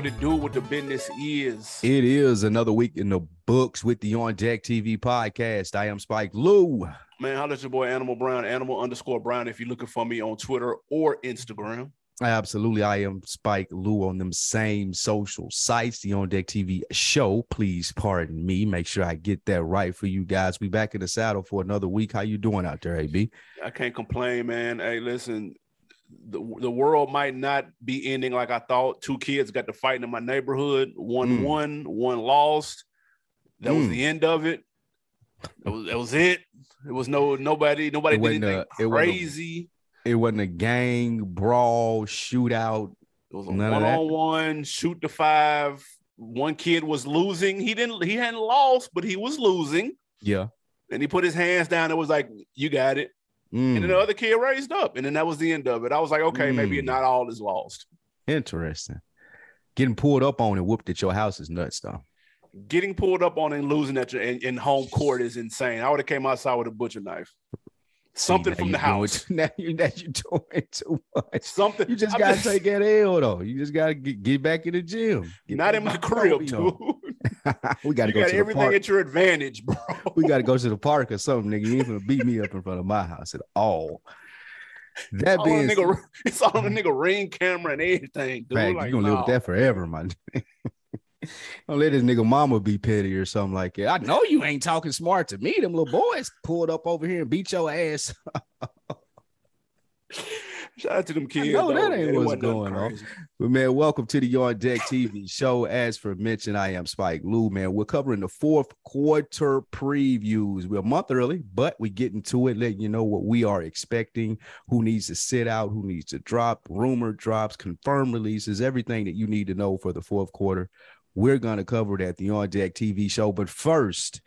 What it do? What the business is? It is another week in the books with the On Deck TV podcast. I am Spike Lou. Man, how at your boy Animal Brown, Animal underscore Brown. If you're looking for me on Twitter or Instagram. Absolutely. I am Spike Lou on them same social sites, the On Deck TV show. Please pardon me. Make sure I get that right for you guys. We back in the saddle for another week. How you doing out there, AB? I can't complain, man. Hey, listen, the, the world might not be ending like I thought. Two kids got to fight in my neighborhood. One Mm. won, one lost. That was Mm. the end of it. That was, that was it. It was no nobody, nobody It did anything a- it wasn't a- crazy. It wasn't a gang brawl shootout. It was a one on one, shoot the five. One kid was losing. He didn't, he hadn't lost, but he was losing. Yeah. And he put his hands down. It was like, you got it. Mm, And then the other kid raised up. And then that was the end of it. I was like, okay, maybe Mm. not all is lost. interesting. Getting pulled up on and whooped at your house is nuts, though. Getting pulled up on and losing at your in, in home court is insane. I would have came outside with a butcher knife. Something See, from the doing house. too- Now you that you doing too much. Something. You just gotta take that L though. You just gotta get, get back in the gym. Get not in my crib, dude. we gotta You go got to the everything park. at your advantage, bro. we gotta go to the park or something, nigga. You ain't gonna beat me up in front of my house at all. That All on being a nigga, it's all on a mm-hmm. nigga ring camera and everything, dude. fact, Like, you gonna live with that forever, man. Don't let this nigga mama be petty or something like that. I know you ain't talking smart to me. Them little boys pulled up over here and beat your ass. Shout out to them kids. know though, that ain't what's going on. But man, welcome to the Yard Deck TV show. As for mentioned, I am Spike Lou. Man, we're covering the fourth quarter previews. We're a month early, but we get into it, letting you know what we are expecting, who needs to sit out, who needs to drop, rumor drops, confirmed releases, everything that you need to know for the fourth quarter. We're gonna cover it at the On Deck TV show. But first,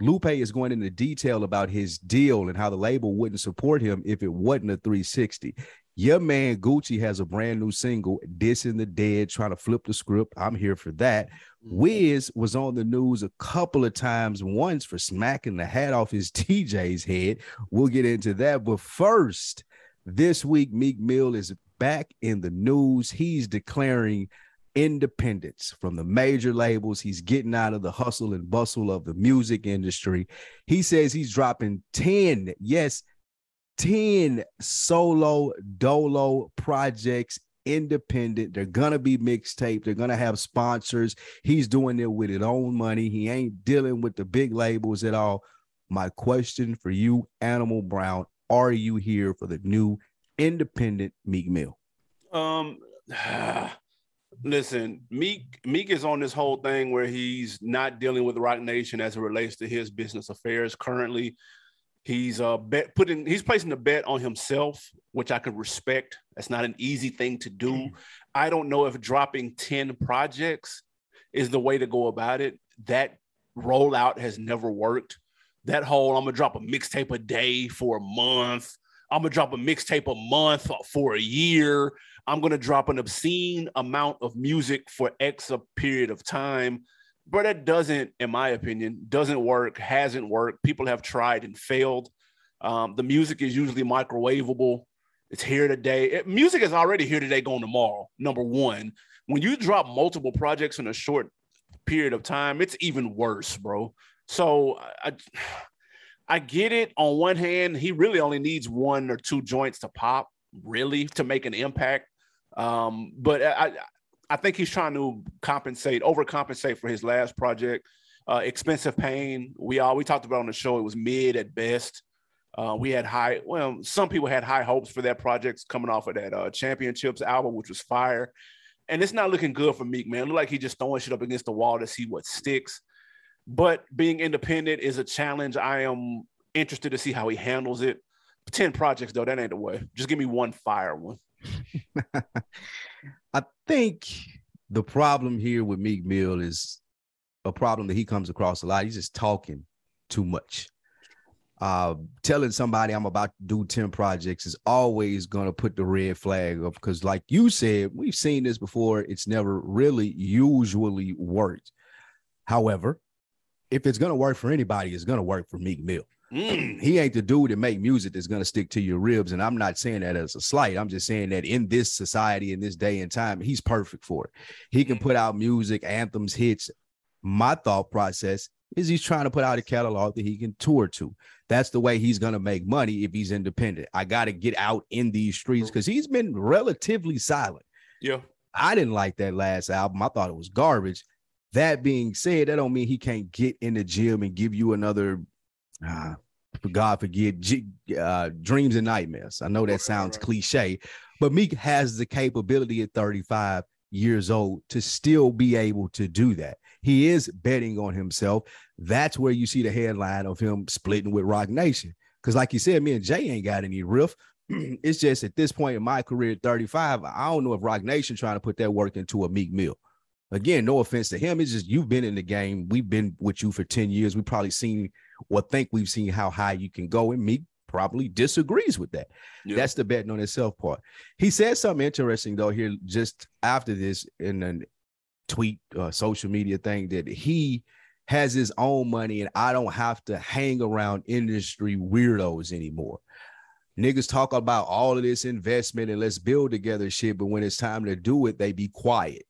Lupe is going into detail about his deal and how the label wouldn't support him if it wasn't a 360. Your man Gucci has a brand new single, Dissing the Dead, trying to flip the script. I'm here for that. Mm-hmm. Wiz was on the news a couple of times, once for smacking the hat off his TJ's head. We'll get into that. But first, this week, Meek Mill is back in the news. He's declaring independence from the major labels. He's getting out of the hustle and bustle of the music industry. He says he's dropping 10, yes, 10 solo dolo projects independent. They're gonna be mixtape they're gonna have sponsors. He's doing it with his own money. He ain't dealing with the big labels at all. My question for you animal brown are you here for the new independent meek mill? Um, listen, Meek Meek is on this whole thing where he's not dealing with Roc Nation as it relates to his business affairs currently. He's uh bet putting he's placing a bet on himself, which I could respect. That's not an easy thing to do. I don't know if dropping 10 projects is the way to go about it. That rollout has never worked. That whole I'm gonna drop a mixtape a day for a month. I'm gonna drop a mixtape a month for a year. I'm gonna drop an obscene amount of music for X a period of time. But that doesn't, in my opinion, doesn't work, hasn't worked. People have tried and failed. Um, the music is usually microwavable. It's here today. It- music is already here today, going tomorrow. Number one, when you drop multiple projects in a short period of time, it's even worse, bro. So I, I get it. On one hand, he really only needs one or two joints to pop, really, to make an impact. Um, but I, I think he's trying to compensate, overcompensate for his last project. Uh, Expensive Pain. We all we talked about on the show. It was mid at best. Uh, we had high. Well, some people had high hopes for that project coming off of that uh, Championships album, which was fire. And it's not looking good for Meek, man. Look like he's just throwing shit up against the wall to see what sticks. But being independent is a challenge. I am interested to see how he handles it. Ten projects though, that ain't the way. Just give me one fire one. I think the problem here with Meek Mill is a problem that he comes across a lot. He's just talking too much. Uh, telling somebody I'm about to do 10 projects is always going to put the red flag up because, like you said, we've seen this before. It's never really usually worked. However, if it's going to work for anybody, it's going to work for Meek Mill. Mm. He ain't the dude that make music that's gonna stick to your ribs. And I'm not saying that as a slight. I'm just saying that in this society, in this day and time, he's perfect for it. He can put out music, anthems, hits. My thought process is he's trying to put out a catalog that he can tour to. That's the way he's gonna make money if he's independent. I gotta get out in these streets because he's been relatively silent. Yeah. I didn't like that last album. I thought it was garbage. That being said, that don't mean he can't get in the gym and give you another, uh, for God forget, G- uh, dreams and nightmares. I know that sounds cliche, but Meek has the capability at 35 years old to still be able to do that. He is betting on himself. That's where you see the headline of him splitting with Roc Nation. Because, like you said, me and Jay ain't got any riff. it's just at this point in my career, at 35, I don't know if Roc Nation trying to put that work into a Meek Mill. Again, no offense to him. It's just you've been in the game. We've been with you for 10 years. We've probably seen or think we've seen how high you can go. And Meek probably disagrees with that. That's the betting on itself part. He said something interesting though here just after this in a tweet, uh, social media thing that he has his own money and I don't have to hang around industry weirdos anymore. Niggas talk about all of this investment and let's build together shit, but when it's time to do it, they be quiet.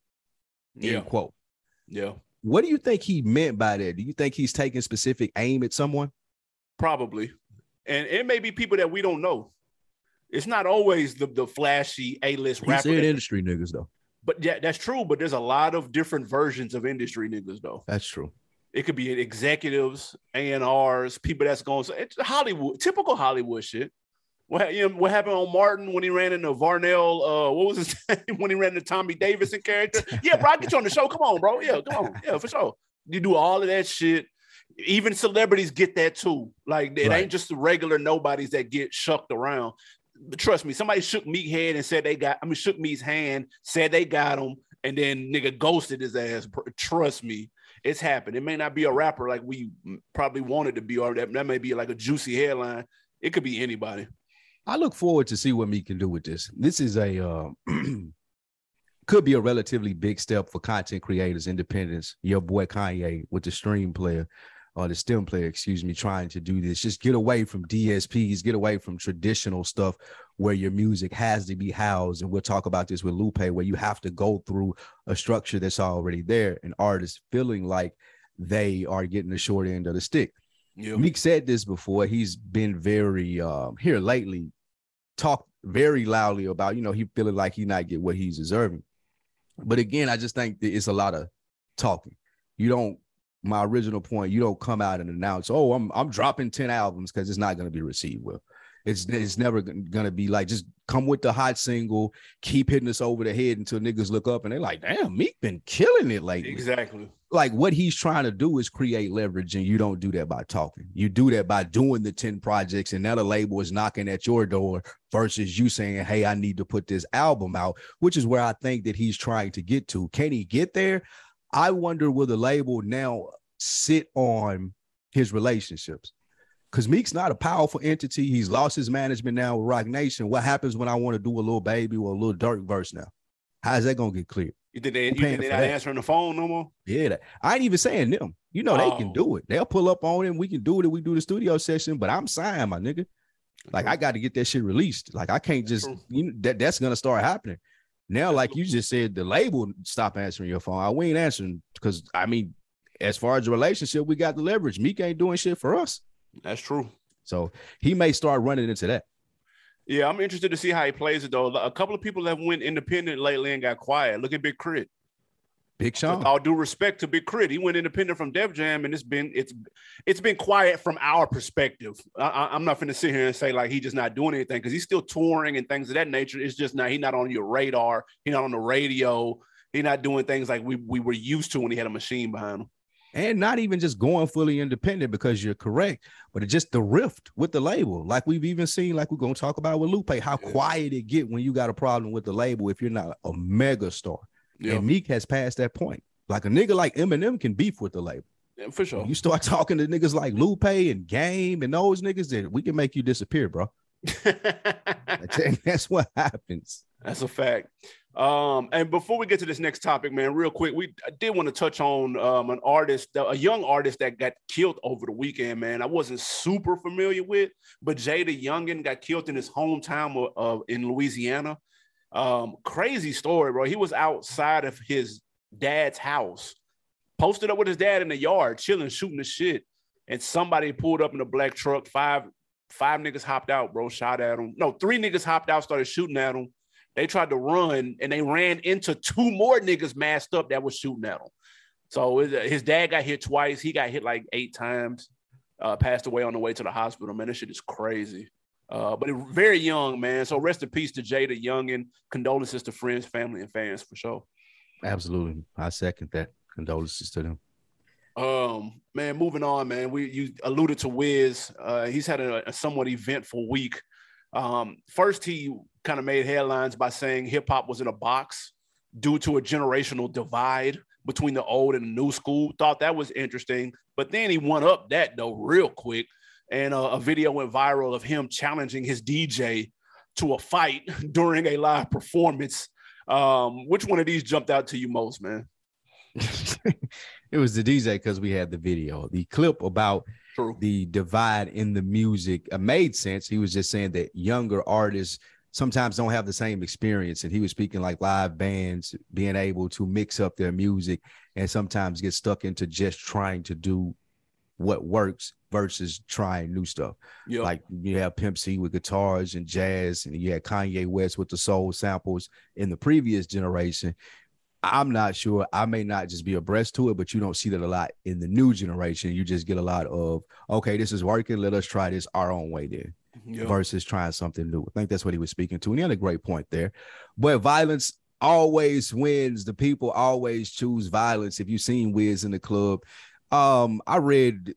End Yeah. quote. Yeah. What do you think he meant by that? Do you think he's taking specific aim at someone? Probably. And it may be people that we don't know. It's not always the, the flashy A-list He rapper. that- industry niggas though. but yeah, that's true. But there's a lot of different versions of industry niggas, though. That's true. It could be executives, A&Rs, people that's going to it's Hollywood, typical Hollywood shit. What, you know, what happened on Martin when he ran into Varnell? Uh, what was his name when he ran into Tommy Davidson character? Yeah, bro, I get you on the show. Come on, bro. Yeah, come on. Yeah, for sure. You do all of that shit. Even celebrities get that too. Like it Right. ain't just the regular nobodies that get shucked around. But trust me, somebody shook Meek hand and said they got. I mean, shook Meek's hand, said they got him, and then nigga ghosted his ass. Trust me, it's happened. It may not be a rapper like we probably wanted to be, or that, that may be like a juicy headline. It could be anybody. I look forward to see what Meek can do with this. This is a uh, could be a relatively big step for content creators, independents. Your boy Kanye with the stream player or the stem player, excuse me, trying to do this. Just get away from DSPs, get away from traditional stuff where your music has to be housed. And we'll talk about this with Lupe, where you have to go through a structure that's already there, and artists feeling like they are getting the short end of the stick. Yeah, Meek said this before. He's been very um here lately, talked very loudly about, you know, he feeling like he not get what he's deserving. But again, I just think that it's a lot of talking. You don't my original point, you don't come out and announce, oh, I'm I'm dropping 10 albums because it's not going to be received well. It's it's never to be like just come with the hot single, keep hitting us over the head until niggas look up and they're like, damn, Meek been killing it lately exactly. Like what he's trying to do is create leverage, and you don't do that by talking. You do that by doing the 10 projects, and now the label is knocking at your door versus you saying, Hey, I need to put this album out, which is where I think that he's trying to get to. Can he get there? I wonder will the label now sit on his relationships? Because Meek's not a powerful entity. He's lost his management now with Roc Nation. What happens when I want to do a Lil Baby or a Lil Durk verse now? How's that gonna get clear? You think they, you think they not that. answering the phone no more? Yeah, that- I ain't even saying them. You know they can Oh. do it. They'll pull up on it. and We can do it. If we do the studio session. But I'm signed, my nigga. Like I got to get that shit released. Like I can't just you know that that's gonna start happening. Now, like you just said, the label stop answering your phone. I we ain't answering because I mean, as far as the relationship, we got the leverage. Meek ain't doing shit for us, That's true. so he may start running into that. Yeah, I'm interested to see how he plays it though. A couple of people have went independent lately and got quiet. Look at Big Crit. Big Sean. With all due respect to Big K.R.I.T., he went independent from Def Jam, and it's been it's it's been quiet from our perspective. I, I'm not going to sit here and say like he's just not doing anything because he's still touring and things of that nature. It's just not he's not on your radar. He's not on the radio. He's not doing things like we we were used to when he had a machine behind him. And not even just going fully independent because you're correct, but it's just the rift with the label. Like we've even seen, like we're gonna talk about with Lupe, how Yeah. quiet it get when you got a problem with the label if you're not a mega star. Yeah, And Meek has passed that point. Like a nigga like Eminem can beef with the label. yeah, for sure. You start talking to niggas like Lupe and Game and those niggas, that we can make you disappear, bro. And That's what happens. That's a fact. Um, and before we get to this next topic, man, real quick, we I did want to touch on um, an artist, a young artist that got killed over the weekend, man. I wasn't super familiar with, but Jada Youngin got killed in his hometown of, of in Louisiana. Um, crazy story, bro. He was outside of his dad's house, posted up with his dad in the yard, chilling, shooting the shit, and somebody pulled up in a black truck. Five five niggas hopped out, bro, shot at him. No, three niggas hopped out, started shooting at him they tried to run and they ran into two more niggas masked up that was shooting at him. So his dad got hit twice. He got hit like eight times. Uh, passed away on the way to the hospital. Man, this shit is crazy. Uh, but very young, man. So rest in peace to Jada Youngin Condolences to friends, family, and fans for sure. Absolutely, I second that. Condolences to them. Um, man, moving on, man. We you alluded to Wiz. Uh, he's had a, a somewhat eventful week. Um, first, he kind of made headlines by saying hip hop was in a box due to a generational divide between the old and the new school. Thought that was interesting, but then he went up that though real quick, and uh, a video went viral of him challenging his DJ to a fight during a live performance. Um, which one of these jumped out to you most, man? it was the DJ because we had the video. The clip about True. the divide in the music uh, made sense. He was just saying that younger artists sometimes don't have the same experience. And he was speaking like live bands being able to mix up their music and sometimes get stuck into just trying to do what works versus trying new stuff. Yep. Like you have Pimp C with guitars and jazz, and you had Kanye West with the soul samples in the previous generation. I'm not sure. I may not just be abreast to it, but you don't see that a lot in the new generation. You just get a lot of, okay, this is working. Let us try this our own way then versus trying something new. I think that's what he was speaking to. And he had a great point there. But violence always wins. The people always choose violence. If you've seen Wiz in the club, um, I read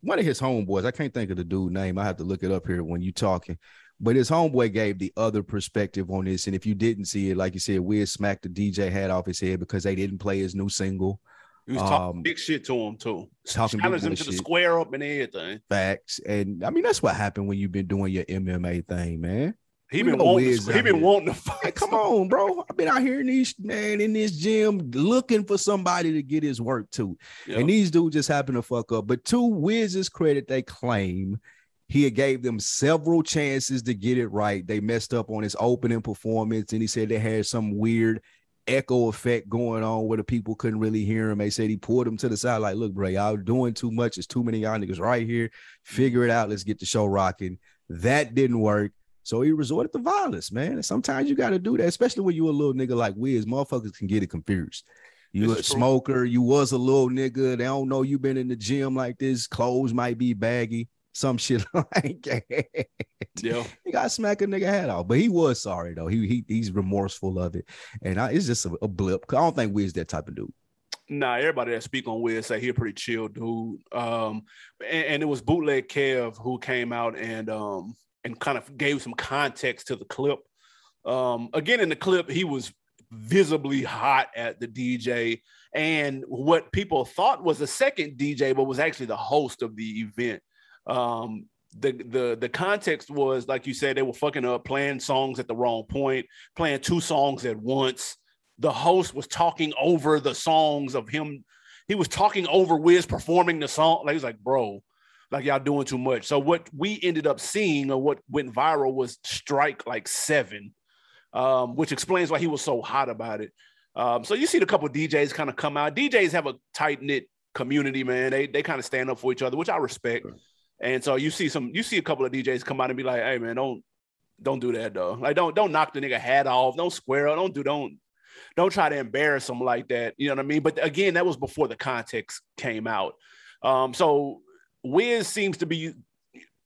one of his homeboys. I can't think of the dude name. I have to look it up here when you talking. But his homeboy gave the other perspective on this. And if you didn't see it, like you said, Wiz smacked the DJ hat off his head because they didn't play his new single. He was talking um, big shit to him too. Talking Challenged him to the square up and everything. Facts. And I mean, that's what happened when you've been doing your MMA thing, man. He been wanting. To, he been wanting to fight. come on, bro. I've been out here in these man in this gym looking for somebody to get his work to, and these dudes just happen to fuck up. But to Wiz's credit, they claim he gave them several chances to get it right. They messed up on his opening performance, and he said they had some weird echo effect going on where the people couldn't really hear him. They said he pulled him to the side, like, look, bro, y'all doing too much. There's too many y'all niggas right here. Figure it out. Let's get the show rocking. That didn't work. So he resorted to violence, man. And sometimes you got to do that, especially when you a little nigga like Wiz. Motherfuckers can get it confused. You it's a true. smoker, you was a little nigga. They don't know you been in the gym like this. Clothes might be baggy some shit like that. Yeah, he got smack a nigga head off, but he was sorry though. He, he he's remorseful of it, and I, it's just a, a blip. I don't think Wiz that type of dude. Nah, everybody that speak on Wiz say he a pretty chill dude. Um, and, and, it was bootleg Kev who came out and um and kind of gave some context to the clip. Um, again, in the clip, he was visibly hot at the DJ and what people thought was a second DJ, but was actually the host of the event. Um, the the the context was like you said they were fucking up playing songs at the wrong point playing two songs at once. The host was talking over the songs of him. He was talking over wiz performing the song. Like he's like bro like y'all doing too much. So what we ended up seeing or what went viral was strike like seven um, which explains why he was so hot about it. Um, so you see a couple djs kind of come out. Djs have a tight-knit community man. They, they kind of stand up for each other which i respect. Sure. And so you see some, you see a couple of DJs come out and be like, "Hey man, don't don't do that though. Like don't don't knock the nigga hat off. Don't square up. Don't do don't don't try to embarrass him like that. You know what I mean? But again, that was before the context came out. Um, so Wiz seems to be,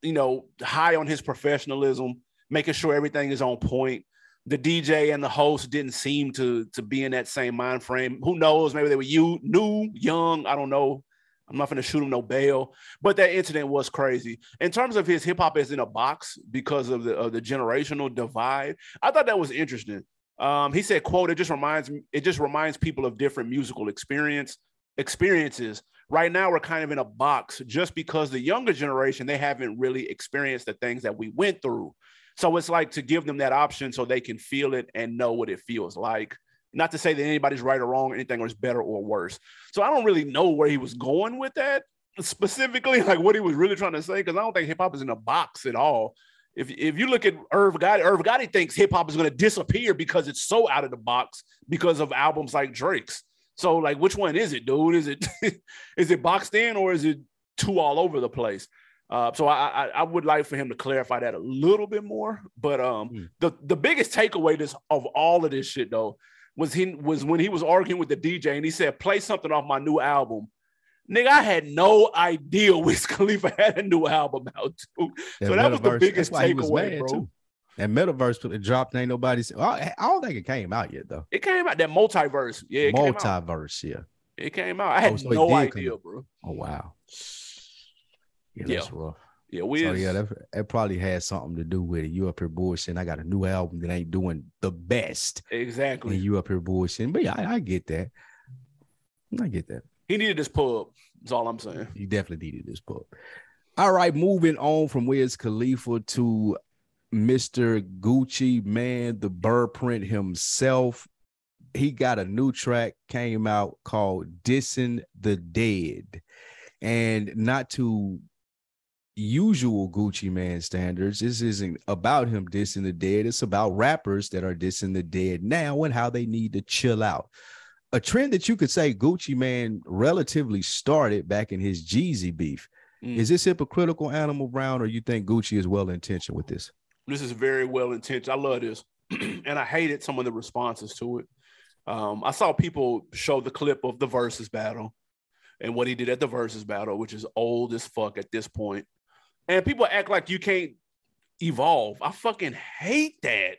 you know, high on his professionalism, making sure everything is on point. The DJ and the host didn't seem to to be in that same mind frame. Who knows? Maybe they were you new, young. I don't know. I'm not going to shoot him no bail, but that incident was crazy. In terms of his hip hop is in a box because of the of the generational divide, I thought that was interesting. Um, he said, "quote It just reminds me. It just reminds people of different musical experience experiences. Right now, we're kind of in a box just because the younger generation they haven't really experienced the things that we went through. So it's like to give them that option so they can feel it and know what it feels like. Not to say that anybody's right or wrong, anything or anything was better or worse. So I don't really know where he was going with that specifically, like what he was really trying to say, because I don't think hip hop is in a box at all. If, if you look at Irv Gotti, Irv Gotti thinks hip hop is going to disappear because it's so out of the box because of albums like Drake's. So like, which one is it, dude? Is it is it boxed in or is it too all over the place? Uh, so I, I, I would like for him to clarify that a little bit more. But um, mm. the the biggest takeaway this of all of this shit though was he was when he was arguing with the DJ and he said, "Play something off my new album." Nigga, I had no idea Wiz Khalifa had a new album out too. so that was the biggest takeaway, bro. Too. And Metaverse put it dropped. Ain't nobody. I don't think it came out yet though. It came out that multiverse. Yeah, multiverse. Yeah, it came out. I had oh, so no idea, bro. Oh wow. Yeah, that's yeah. rough. Yeah, we. So yeah, that, that, probably had something to do with it. You up here bullshitting. I got a new album that ain't doing the best. Exactly. And you up here bullshitting. But yeah, I, I get that. I get that. He needed this pub. That's all I'm saying. He definitely needed this pub. All right, moving on from Wiz Khalifa to Mr. Gucci Mane, the bird print himself. He got a new track came out called Dissing the Dead. And not to usual Gucci Mane standards, this isn't about him dissing the dead. It's about rappers that are dissing the dead now and how they need to chill out. A trend that you could say Gucci Mane relatively started back in his Jeezy beef. Mm. Is this hypocritical, Animal Brown, or you think Gucci is well intentioned with this? This is very well intentioned. I love this, and I hated some of the responses to it. Um, I saw people show the clip of the versus battle and what he did at the versus battle, which is old as fuck at this point. And people act like you can't evolve. I fucking hate that.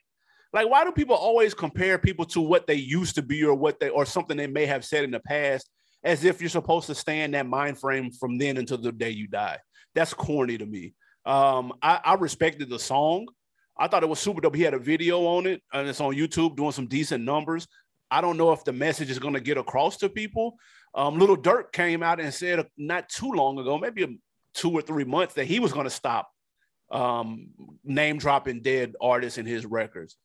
Like, why do people always compare people to what they used to be or what they or something they may have said in the past as if you're supposed to stay in that mind frame from then until the day you die? That's corny to me. Um, I, I respected the song. I thought it was super dope. He had a video on it, and it's on YouTube doing some decent numbers. I don't know if the message is going to get across to people. Um, Lil Durk came out and said not too long ago, maybe two or three months, that he was going to stop um, name dropping dead artists in his records.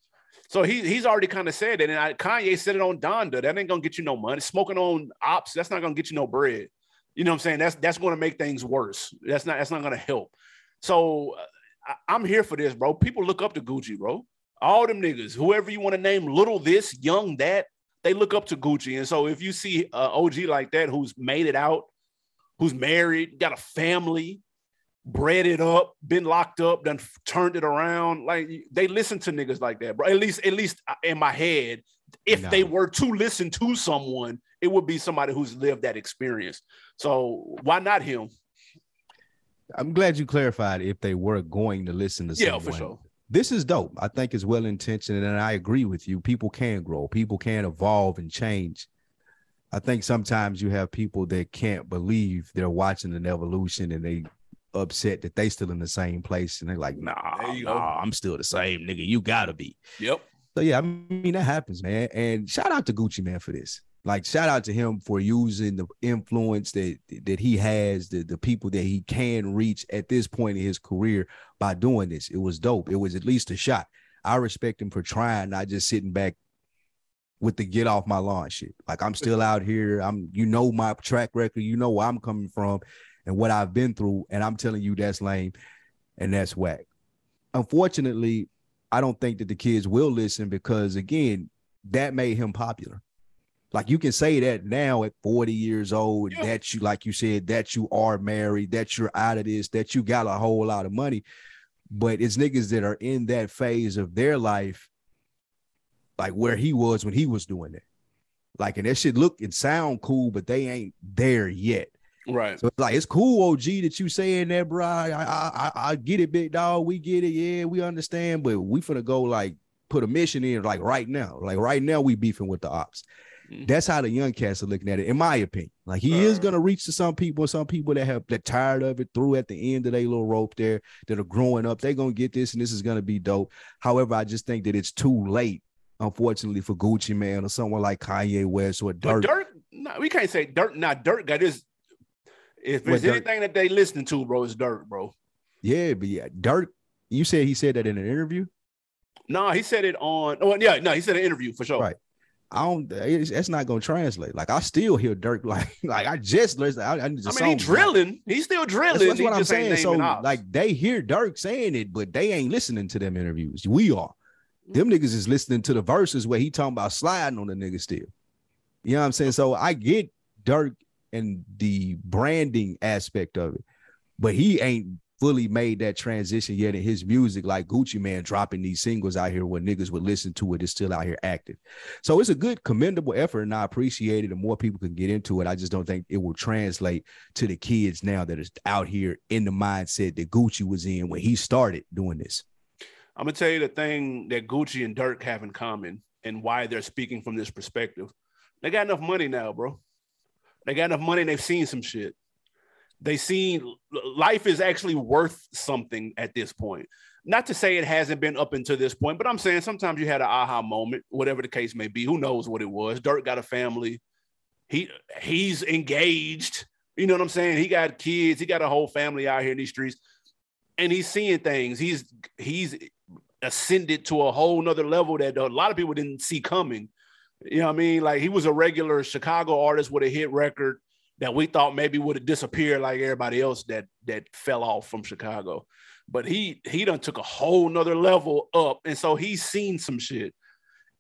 So he he's already kind of said it, and I, Kanye said it on Donda. That ain't gonna get you no money. Smoking on ops, that's not gonna get you no bread. You know what I'm saying? That's that's gonna make things worse. That's not that's not gonna help. So I, am here for this, bro. People look up to Gucci, bro. All them niggas, whoever you want to name, little this, young that, they look up to Gucci. And so if you see an OG like that who's made it out, who's married, got a family, bred it up, been locked up, then turned it around, like they listen to niggas like that, bro. At least, at least uh, in my head, if no. they were to listen to someone, it would be somebody who's lived that experience. So why not him? I'm glad you clarified if they were going to listen to someone. Yeah, for sure. This is dope. I think it's well intentioned, and I agree with you. People can grow, people can evolve and change. I think sometimes you have people that can't believe they're watching an evolution and they upset that they still in the same place and they're like, nah, nah, I'm still the same nigga. You gotta be. Yep. So yeah, I mean that happens, man. And shout out to Gucci Mane for this. Like shout out to him for using the influence that that he has, the, the people that he can reach at this point in his career by doing this. It was dope. It was at least a shot. I respect him for trying, not just sitting back with the get off my lawn shit. Like I'm still out here. I'm you know my track record, you know where I'm coming from and what I've been through, and I'm telling you that's lame and that's whack. Unfortunately, I don't think that the kids will listen because again, that made him popular. Like you can say that now at 40 years old, yeah. that you, like you said, that you are married, that you're out of this, that you got a whole lot of money. But it's niggas that are in that phase of their life, like where he was when he was doing it. Like, and that shit look and sound cool, but they ain't there yet. Right. So it's like it's cool, OG, that you saying that, bro. I, I I I get it, big dog. We get it. Yeah, we understand. But we finna go like put a mission in like right now. Like right now, we beefing with the ops. Mm-hmm. That's how the young cats are looking at it, in my opinion. Like he uh, is gonna reach to some people, some people that have that tired of it through at the end of their little rope there that are growing up. They're gonna get this, and this is gonna be dope. However, I just think that it's too late, unfortunately, for Gucci Mane or someone like Kanye West or Durk. Durk, no, we can't say Durk. Not Durk got his. If there's anything that they listening to, bro, it's Durk, bro. Yeah, but yeah, Durk You said he said that in an interview. No, he said it on. Oh, yeah, no, he said an interview for sure. Right. I don't. It's, that's not gonna translate. Like I still hear Durk. Like like I just listen. I, I, I mean, he's drilling. He's still drilling. That's, that's what I'm saying. So like they hear Durk saying it, but they ain't listening to them interviews. We are. Them niggas is listening to the verses where he talking about sliding on the nigga still. You know what I'm saying? So I get Durk and the branding aspect of it, but he ain't fully made that transition yet in his music, like Gucci Mane dropping these singles out here when niggas would listen to it is still out here active. So it's a good, commendable effort, and I appreciate it. And more people can get into it. I just don't think it will translate to the kids now that is out here in the mindset that Gucci was in when he started doing this. I'm gonna tell you the thing that Gucci and Durk have in common and why they're speaking from this perspective. They got enough money now, bro. They got enough money and they've seen some shit they seen life is actually worth something at this point. Not to say it hasn't been up until this point, but I'm saying sometimes you had an aha moment, whatever the case may be. Who knows what it was? Durk got a family. He he's engaged. You know what I'm saying? He got kids. He got a whole family out here in these streets, and he's seeing things. He's he's ascended to a whole nother level that a lot of people didn't see coming. You know what I mean? Like he was a regular Chicago artist with a hit record that we thought maybe would have disappeared like everybody else that that fell off from Chicago. But he he done took a whole nother level up. And so he's seen some shit.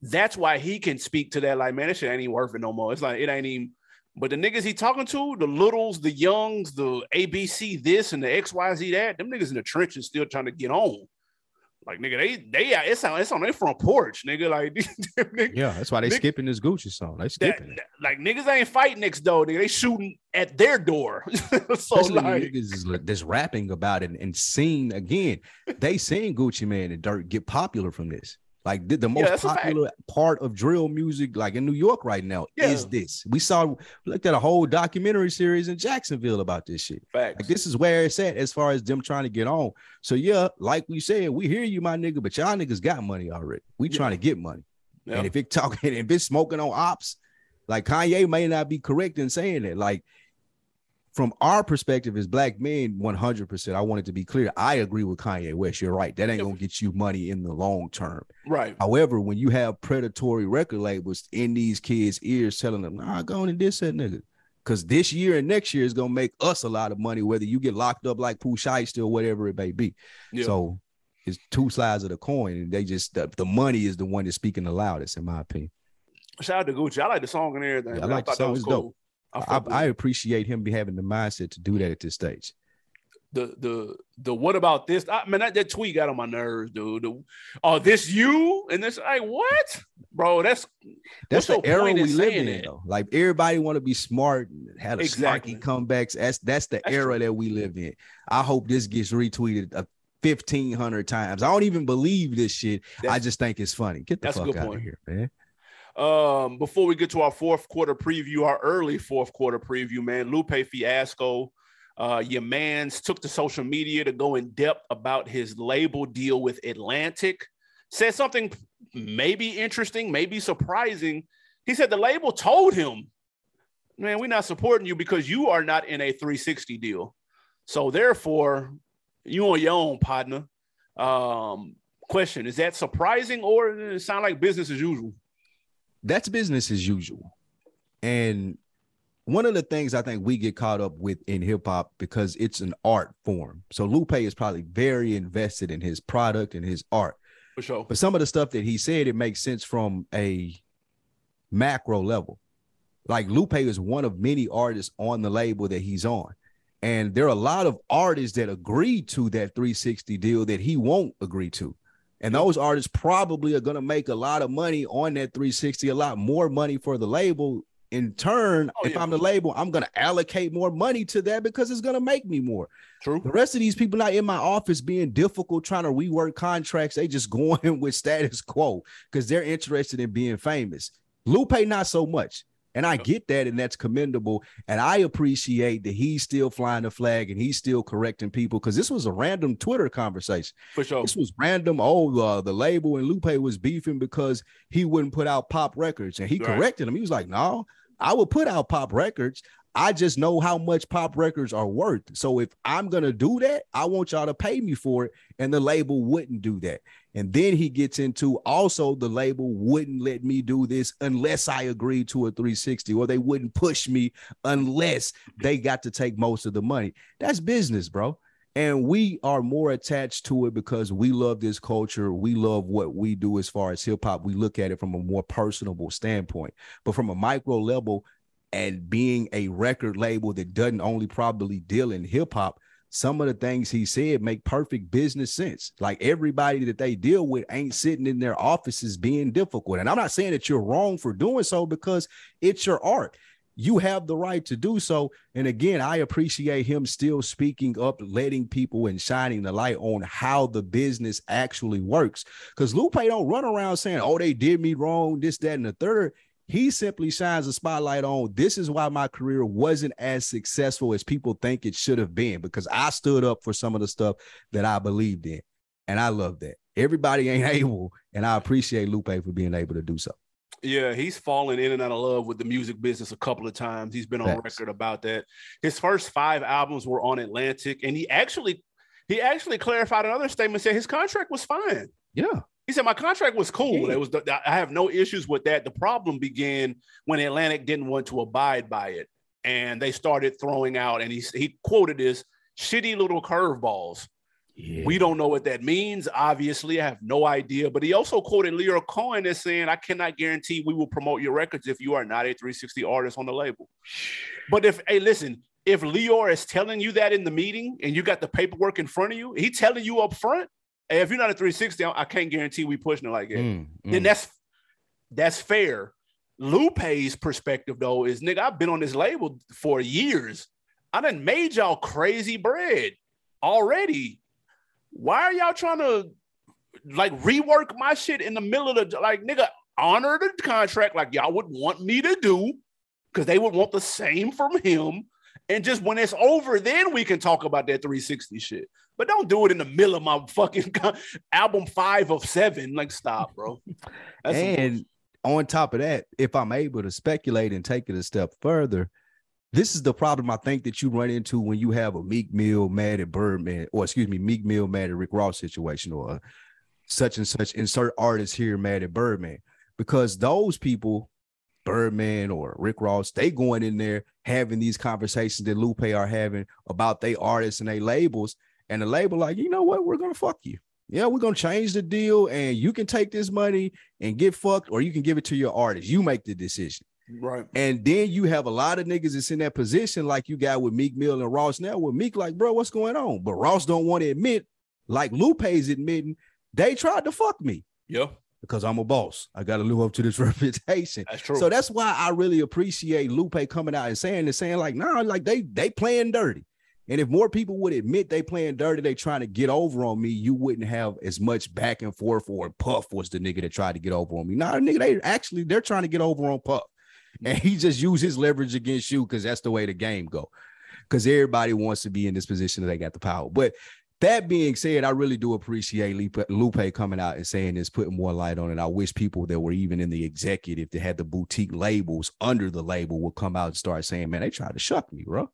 That's why he can speak to that. Like, man, this shit ain't even worth it no more. It's like it ain't even. But the niggas he talking to, the littles, the youngs, the ABC this and the XYZ that, them niggas in the trenches still trying to get on. Like nigga, they they it's on it's on their front porch, nigga. Like nigga, yeah, that's why they nigga, skipping this Gucci song. They skipping that, Like niggas ain't fighting next door, nigga. They shooting at their door. so like niggas is this rapping about it and seeing again. They seen Gucci Mane and Durk get popular from this. Like the, the most yeah, popular part of drill music, like in New York right now, yeah. is this. We saw we looked at a whole documentary series in Jacksonville about this shit. Facts. Like this is where it's at as far as them trying to get on. So yeah, like we said, we hear you, my nigga, but y'all niggas got money already. We yeah. trying to get money. And if it talking, if it's smoking on ops, like Kanye may not be correct in saying it. Like from our perspective as black men, 100%, I want it to be clear. I agree with Kanye West. You're right. That ain't going to get you money in the long term. Right. However, when you have predatory record labels in these kids' ears telling them, nah, go on and diss that nigga. Because this year and next year is going to make us a lot of money, whether you get locked up like Pooh Shiesty or whatever it may be. Yeah. So it's two sides of the coin. And they just, the, the money is the one that's speaking the loudest, in my opinion. Shout out to Gucci. I like the song and everything. Yeah, I like I the song. It's cool. dope. I, I, appreciate him be having the mindset to do that at this stage. The the the what about this? I mean, that, that tweet got on my nerves, dude. The, oh, this you and this like what, bro? That's that's the era we live in. It? Though. Like everybody want to be smart and had a exactly. comebacks. That's that's the that's era true. that we live in. I hope this gets retweeted a 1500 times. I don't even believe this shit. That's, I just think it's funny. Get the fuck out point. of here, man. Um, before we get to our fourth quarter preview, our early fourth quarter preview, man, Lupe Fiasco, uh, your man's took to social media to go in depth about his label deal with Atlantic. Said something maybe interesting, maybe surprising. He said the label told him, man, we're not supporting you because you are not in a 360 deal. So therefore, you on your own, partner. Um, question: Is that surprising or does it sound like business as usual? That's business as usual. And one of the things I think we get caught up with in hip hop because it's an art form. So Lupe is probably very invested in his product and his art. For sure. But some of the stuff that he said, it makes sense from a macro level. Like Lupe is one of many artists on the label that he's on. And there are a lot of artists that agree to that 360 deal that he won't agree to. And those artists probably are going to make a lot of money on that 360, a lot more money for the label. In turn, oh, if yeah. I'm the label, I'm going to allocate more money to that because it's going to make me more. True. The rest of these people not in my office being difficult, trying to rework contracts, they just going with status quo because they're interested in being famous. Lupe, not so much. And I get that, and that's commendable. And I appreciate that he's still flying the flag and he's still correcting people because this was a random Twitter conversation. For sure. This was random. Oh, uh, the label and Lupe was beefing because he wouldn't put out pop records. And he right. corrected him. He was like, no, I will put out pop records. I just know how much pop records are worth. So if I'm gonna do that, I want y'all to pay me for it. And the label wouldn't do that. And then he gets into also the label wouldn't let me do this unless I agreed to a 360, or they wouldn't push me unless they got to take most of the money. That's business, bro. And we are more attached to it because we love this culture. We love what we do as far as hip hop. We look at it from a more personable standpoint. But from a micro level, and being a record label that doesn't only probably deal in hip hop, some of the things he said make perfect business sense. Like everybody that they deal with ain't sitting in their offices being difficult. And I'm not saying that you're wrong for doing so because it's your art. You have the right to do so. And again, I appreciate him still speaking up, letting people and shining the light on how the business actually works. Because Lupe don't run around saying, oh, they did me wrong, this, that, and the third. He simply shines a spotlight on this is why my career wasn't as successful as people think it should have been because I stood up for some of the stuff that I believed in. And I love that. Everybody ain't able, and I appreciate Lupe for being able to do so. Yeah, he's fallen in and out of love with the music business a couple of times. He's been on Thanks. record about that. His first five albums were on Atlantic, and he actually he actually clarified another statement, said his contract was fine. Yeah. He said my contract was cool. It was I have no issues with that. The problem began when Atlantic didn't want to abide by it, and they started throwing out. And he he quoted this shitty little curveballs. Yeah. We don't know what that means. Obviously, I have no idea. But he also quoted Lyor Cohen as saying, "I cannot guarantee we will promote your records if you are not a 360 artist on the label." But if hey, listen, if Lyor is telling you that in the meeting and you got the paperwork in front of you, he telling you up front, Hey, if you're not a 360, I can't guarantee we pushing it like that. Mm, mm. Then that's that's fair. Lupe's perspective though is nigga, I've been on this label for years. I done made y'all crazy bread already. Why are y'all trying to like rework my shit in the middle of the like nigga honor the contract like y'all would want me to do because they would want the same from him. And just when it's over, then we can talk about that 360 shit. But don't do it in the middle of my fucking album five of seven. Like, stop, bro. That's and on top of that, if I'm able to speculate and take it a step further, this is the problem I think that you run into when you have a Meek Mill mad at Birdman, or excuse me, Meek Mill mad at Rick Ross situation, or such and such insert artist here mad at Birdman, because those people Birdman or Rick Ross, they going in there having these conversations that Lupe are having about they artists and they labels, and the label like, you know what, we're gonna fuck you. Yeah, we're gonna change the deal, and you can take this money and get fucked, or you can give it to your artist. You make the decision. Right. And then you have a lot of niggas that's in that position, like you got with Meek Mill and Ross now. With Meek, like, bro, what's going on? But Ross don't want to admit, like Lupe's admitting, they tried to fuck me. Yeah because I'm a boss. I got to live up to this reputation. That's true. So that's why I really appreciate Lupe coming out and saying and saying like, nah, like they they playing dirty. And if more people would admit they playing dirty, they trying to get over on me, you wouldn't have as much back and forth or Puff was the nigga that tried to get over on me. Nah, nigga, they actually they're trying to get over on Puff. Mm-hmm. And he just used his leverage against you because that's the way the game go. Because everybody wants to be in this position that they got the power. But that being said, I really do appreciate Lupe coming out and saying this, putting more light on it. I wish people that were even in the executive that had the boutique labels under the label would come out and start saying, man, they tried to shuck me, bro.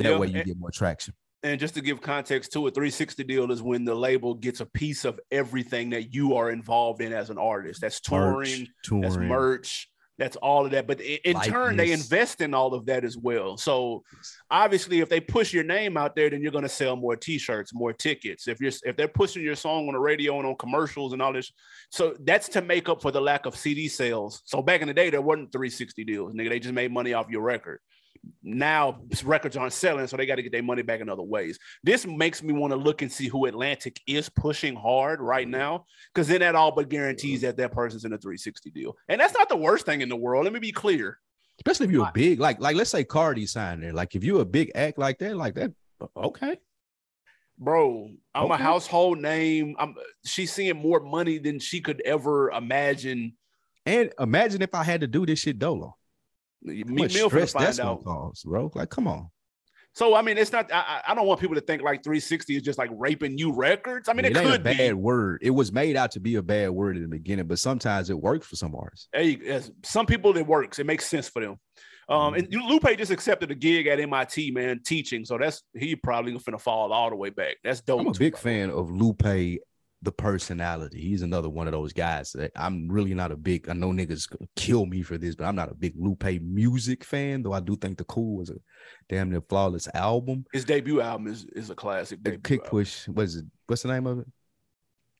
That yeah, way you and, get more traction. And just to give context to a 360 deal is when the label gets a piece of everything that you are involved in as an artist. That's touring, merch, touring. that's merch, that's all of that. But in, turn, they invest in all of that as well. So obviously, if they push your name out there, then you're going to sell more T-shirts, more tickets. If you're if they're pushing your song on the radio and on commercials and all this, so that's to make up for the lack of CD sales. So back in the day, there wasn't 360 deals, nigga. They just made money off your record now records aren't selling, so they got to get their money back in other ways. This makes me want to look and see who Atlantic is pushing hard right mm-hmm. now, because then that all but guarantees that that person's in a 360 deal, and that's not the worst thing in the world. Let me be clear. Especially if you're a big, like, like let's say Cardi signed there. Like if you're a big act like that, like that, okay. Bro, I'm okay. a household name. I'm she's seeing more money than she could ever imagine. And imagine if I had to do this shit dolo. Meek Mill for find out, cause, bro. Like, come on. So I mean, it's not. I, I, don't want people to think like 360 is just like raping new records. I mean, it, it could a bad word. It was made out to be a bad word in the beginning, but sometimes it works for some artists. Hey, some people it works. It makes sense for them. Um, and Lupe just accepted a gig at MIT, man, teaching. So that's he probably gonna fall all the way back. That's dope. I'm a big fan of Lupe, the personality. He's another one of those guys that I'm really not a big. I know niggas kill me for this, but I'm not a big Lupe music fan. Though I do think the Cool was a damn near flawless album. His debut album is, is a classic. The Kick album. Push. What is it? What's the name of it?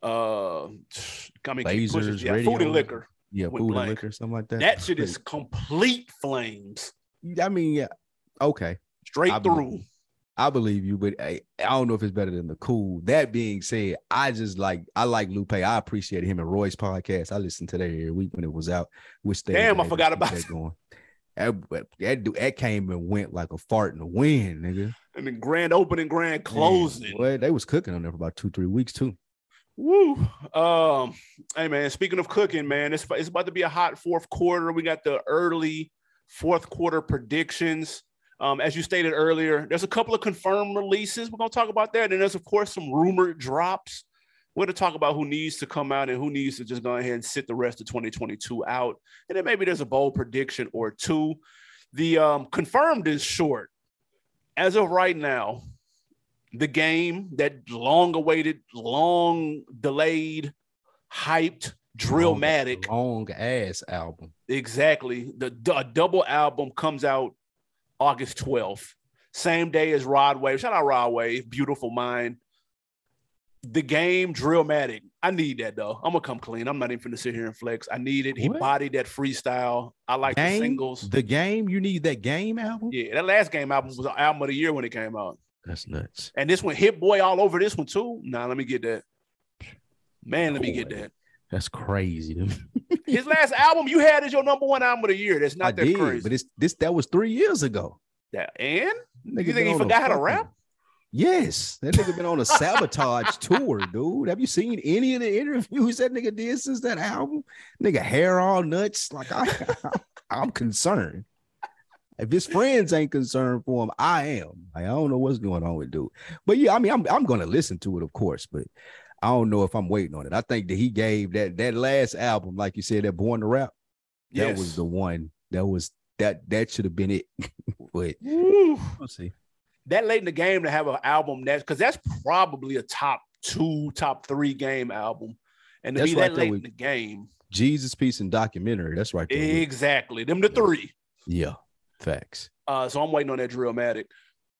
Uh, I mean, Lasers, yeah, Radio. food and liquor. Yeah, food and liquor, something like that. That shit is complete flames, I mean, yeah, okay. straight I through. believe I believe you, but I, I don't know if it's better than the cool. That being said, I just like I like Lupe. I appreciate him and Roy's podcast. I listened to that every week when it was out. Which they Damn, I forgot about that going. That, that, that, that came and went like a fart in the wind, nigga. And then grand opening, grand closing. Well, they was cooking on there for about two, three weeks too. Woo. Um, hey man, speaking of cooking, man, it's, it's about to be a hot fourth quarter. We got the early fourth quarter predictions. Um, as you stated earlier, there's a couple of confirmed releases. We're gonna talk about that. And there's of course some rumored drops. We're gonna talk about who needs to come out and who needs to just go ahead and sit the rest of 2022 out. And then maybe there's a bold prediction or two. The um, confirmed is short. As of right now, the game that long awaited, long delayed, hyped, drillmatic. long, ass album. Exactly. The, the double album comes out August 12th. Same day as Rod Wave. Shout out Rod Wave, beautiful mind. The game Drillmatic. I need that though. I'm gonna come clean. I'm not even gonna sit here and flex. I need it. He What? bodied that freestyle. I like the singles. the game. You need that game album. yeah, that last game album was an album of the year when it came out. That's nuts. And this one hit boy all over this one too. Nah, let me get that. Man, let me get that. That's crazy. His last album you had is your number one album of the year. That's not I that did, crazy. but it's this that was three years ago. That- and Nigga You think he forgot how to rap? Yes, that nigga been on a sabotage tour, dude. Have you seen any of the interviews that nigga did since that album? Nigga, hair all nuts. Like I, I'm concerned. If his friends ain't concerned for him, I am. Like, I don't know what's going on with dude. But yeah, I mean, I'm I'm gonna listen to it, of course, but I don't know if I'm waiting on it. I think that he gave that that last album, like you said, that Born to Rap. That yes. was the one. That was that that should have been it. but Woo. we'll see. that late in the game to have an album that's because that's probably a top two, top three game album. And to That's be right that late in the game, Jesus Piece and documentary. That's right there. exactly. Them the three. Yeah, facts. Uh, so I'm waiting on that Drillmatic.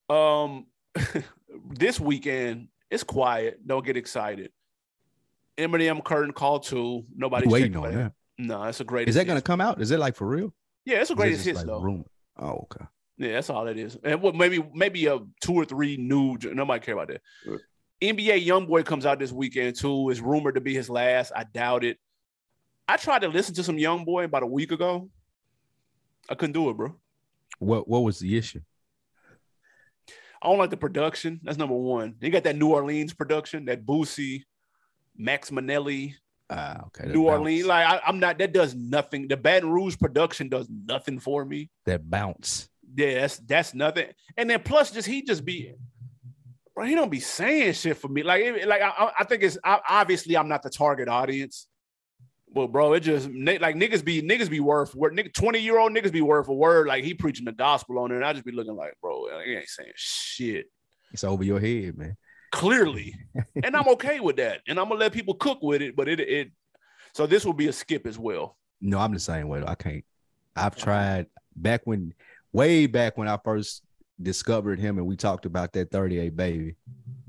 Um, this weekend it's quiet. Don't get excited. Eminem curtain call two. Nobody's Waiting on that. No, it's a great. Is that gonna come out? Is it like for real? Yeah, it's a greatest hits like though. rumor? Oh, okay. Yeah, that's all it is. And what maybe maybe a two or three new. Nobody care about that. Right. NBA YoungBoy comes out this weekend too. Is rumored to be his last. I doubt it. I tried to listen to some YoungBoy about a week ago. I couldn't do it, bro. What What was the issue? I don't like the production. That's number one. They got that New Orleans production, that Boosie, Max Manelli, Ah, okay. New bounce. Orleans. Like I, I'm not. That does nothing. The Baton Rouge production does nothing for me. that bounce. Yeah, that's that's nothing. And then plus, just he just be, bro, he don't be saying shit for me. Like, it- like I- I, I think it's I, obviously I'm not the target audience. But bro, it just like niggas be niggas be worth word. Nigga, twenty year old niggas be worth a word. Like he preaching the gospel on it, and I just be looking like, bro, uh, he ain't saying shit It's over your head, man. clearly, and I'm okay with that. And I'm gonna let people cook with it. But it it so this will be a skip as well. No, I'm the same way. I can't. I've tried back when, way back when I first discovered him, and we talked about that 38 baby.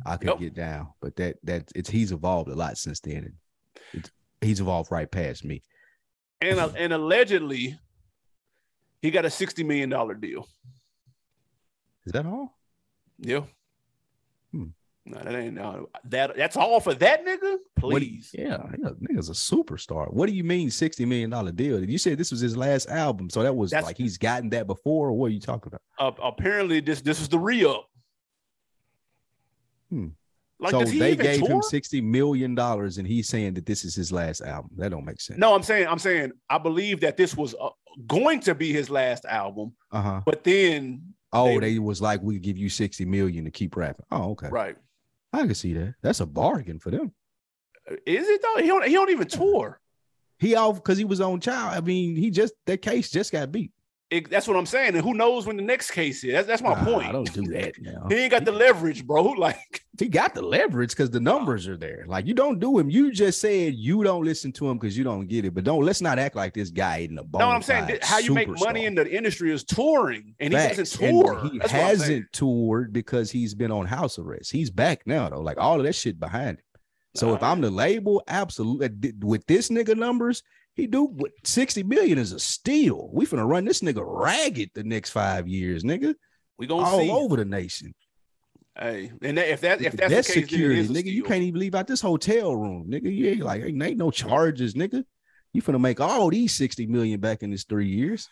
I could Yep. get down, but that that it's he's evolved a lot since then. It's, he's evolved right past me. And uh, and allegedly, he got a sixty million dollar deal. Is that all? Yeah. Hmm. No, that ain't no that. That's all for that nigga. What- Please. yeah, yeah, nigga's a superstar. What do you mean sixty million dollar deal? You said this was his last album, so that was That's- like he's gotten that before, or what are you talking about? Uh, apparently, this this is the re up. Hmm. Like, so they gave tour? him sixty million dollars, and he's saying that this is his last album. That don't make sense. No, I'm saying, I'm saying, I believe that this was uh, going to be his last album, Uh huh. but then, Oh, They- they, was like, we give you 60 million to keep rapping. Oh, okay. right? I can see that. That's a bargain for them. Is it though? He don't. He don't even tour. He off because he was on child. I mean, he just that case just got beat. It, that's what I'm saying. And who knows when the next case is? That's, that's my Nah, point. I don't do that now. He ain't got the leverage, bro. Like, He got the leverage because the numbers are there. Like you don't do him. You just said you don't listen to him because you don't get it. But don't let's not act like this guy ain't a no, I'm saying how you make money in the industry is touring, and he Facts. doesn't And. He That's what I'm saying. hasn't toured because he's been on house arrest. He's back now though. Like all of that shit behind him. So if. I'm the label, absolutely uh, with this nigga numbers, he do what 60 million is a steal. We finna run this nigga ragged the next five years, nigga. We gonna All see. over the nation. Hey, and that, if that if With that's the case, security, then it is nigga, you can't even leave out this hotel room, nigga. You ain't like ain't, ain't no charges, nigga. You finna make all these 60 million back in this three years.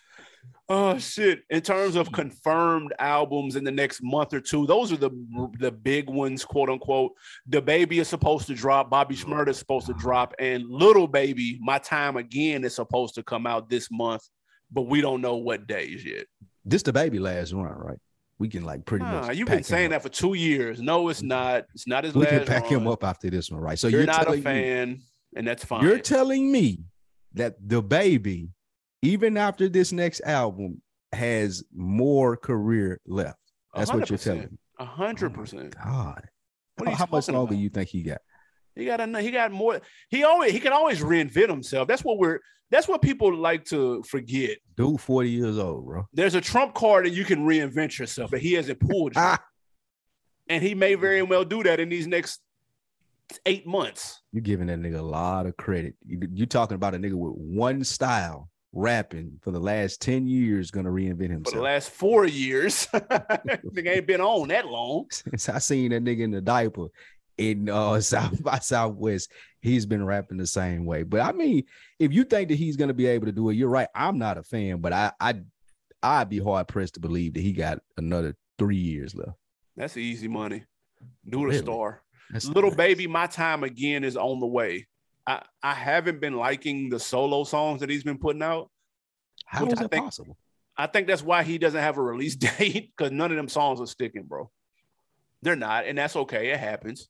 Oh shit! In terms of confirmed albums in the next month or two, those are the the big ones, quote unquote. The baby is supposed to drop. Bobby Shmurda is supposed to drop, and Lil Baby, My Time Again, is supposed to come out this month, but we don't know what days yet. This the baby last run, right? We can like pretty Nah, much. you've been saying that for two years. No, it's mm-hmm. not. It's not his last. We can pack him up after this one, right? So You're, you're, not a telling me- fan, and that's fine. You're telling me that the baby, even after this next album, has more career left. That's what you're telling me. A hundred Oh percent. God. What How, how much longer about? you think he got? He got a, he got more. He always he can always reinvent himself. That's what we're. That's what people like to forget. Dude, 40 years old, bro. There's a trump card that you can reinvent yourself, but he hasn't pulled you. And he may very well do that in these next eight months. you're giving that nigga a lot of credit. You, you talking about a nigga with one style rapping for the last 10 years gonna reinvent himself. For the last four years, nigga ain't been on that long. Since I seen that nigga in the diaper in uh South by Southwest, he's been rapping the same way. But I mean, if you think that he's gonna be able to do it, you're right. I'm not a fan, but I I I'd be hard pressed to believe that he got another three years left. That's easy money. Do the Really? star. That's Little nuts. baby, my time again is on the way. I, I haven't been liking the solo songs that he's been putting out. How which I that think- possible? I think that's why he doesn't have a release date because none of them songs are sticking, bro. They're not, and that's okay. It happens.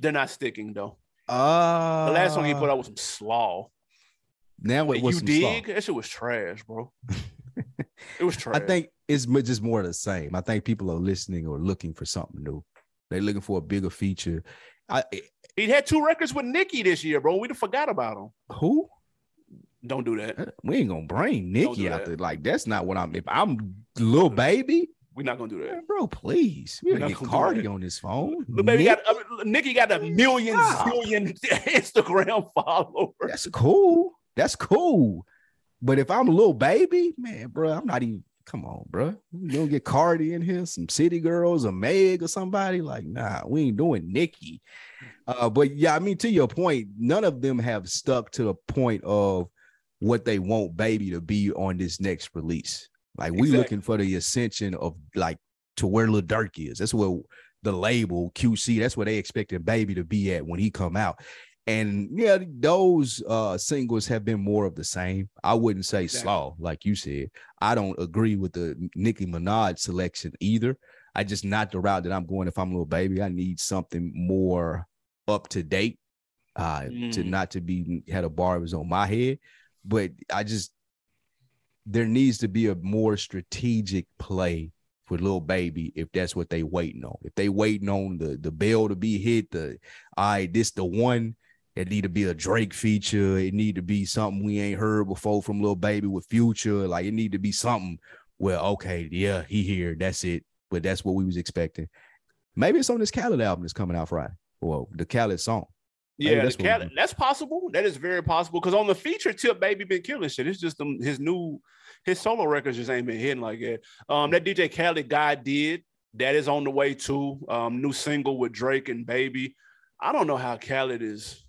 They're not sticking though. Uh The last song he put out was some slaw. now it was you dig? slaw. That shit was trash, bro. it was trash. I think it's just more of the same. I think people are listening or looking for something new. They're looking for a bigger feature. I he had two records with Nicki this year, bro. We'd have forgot about him. who? Don't do that. We ain't gonna bring Nicki do out that. there. Like that's not what I'm. If I'm Lil Baby, We're not gonna do that. bro, please. We We're gotta get Cardi on this phone. Lil Baby Nick, got uh, Nicki got a million zillion Instagram followers. that's cool. That's cool. But if I'm a Lil Baby, man, bro, I'm not even. Come on, bro. You gonna get Cardi in here, some City Girls, a Meg or somebody? Like, nah, we ain't doing Nicki. Uh, but yeah, I mean, to your point, none of them have stuck to the point of what they want baby to be on this next release. Like, we Exactly. looking for the ascension of like to where Lil Durk is. That's where the label QC. That's where they expected baby to be at when he come out. And yeah, those uh singles have been more of the same. I wouldn't say Exactly. slaw, like you said. I don't agree with the Nicki Minaj selection either. I just not the route that I'm going. If I'm a Lil Baby, I need something more up to date. Uh to Mm. not to be had a barbers on my head. But I just there needs to be a more strategic play for Lil Baby if that's what they waiting on. If they waiting on the the bell to be hit, the all right, this the one. It need to be a Drake feature. It need to be something we ain't heard before from Lil Baby with future. Like it need to be something where okay, yeah, he here. That's it. But that's what we was expecting. Maybe it's on this Khaled album that's coming out Friday. Well, the Khaled song. Maybe Yeah, that's that's, what we do. that's possible. That is very possible. Because on the feature tip, baby been killing shit. It's just um, his new his solo records just ain't been hitting like that. Um, that DJ Khaled guy did that is on the way too. Um, new single with Drake and Baby. I don't know how Khaled is,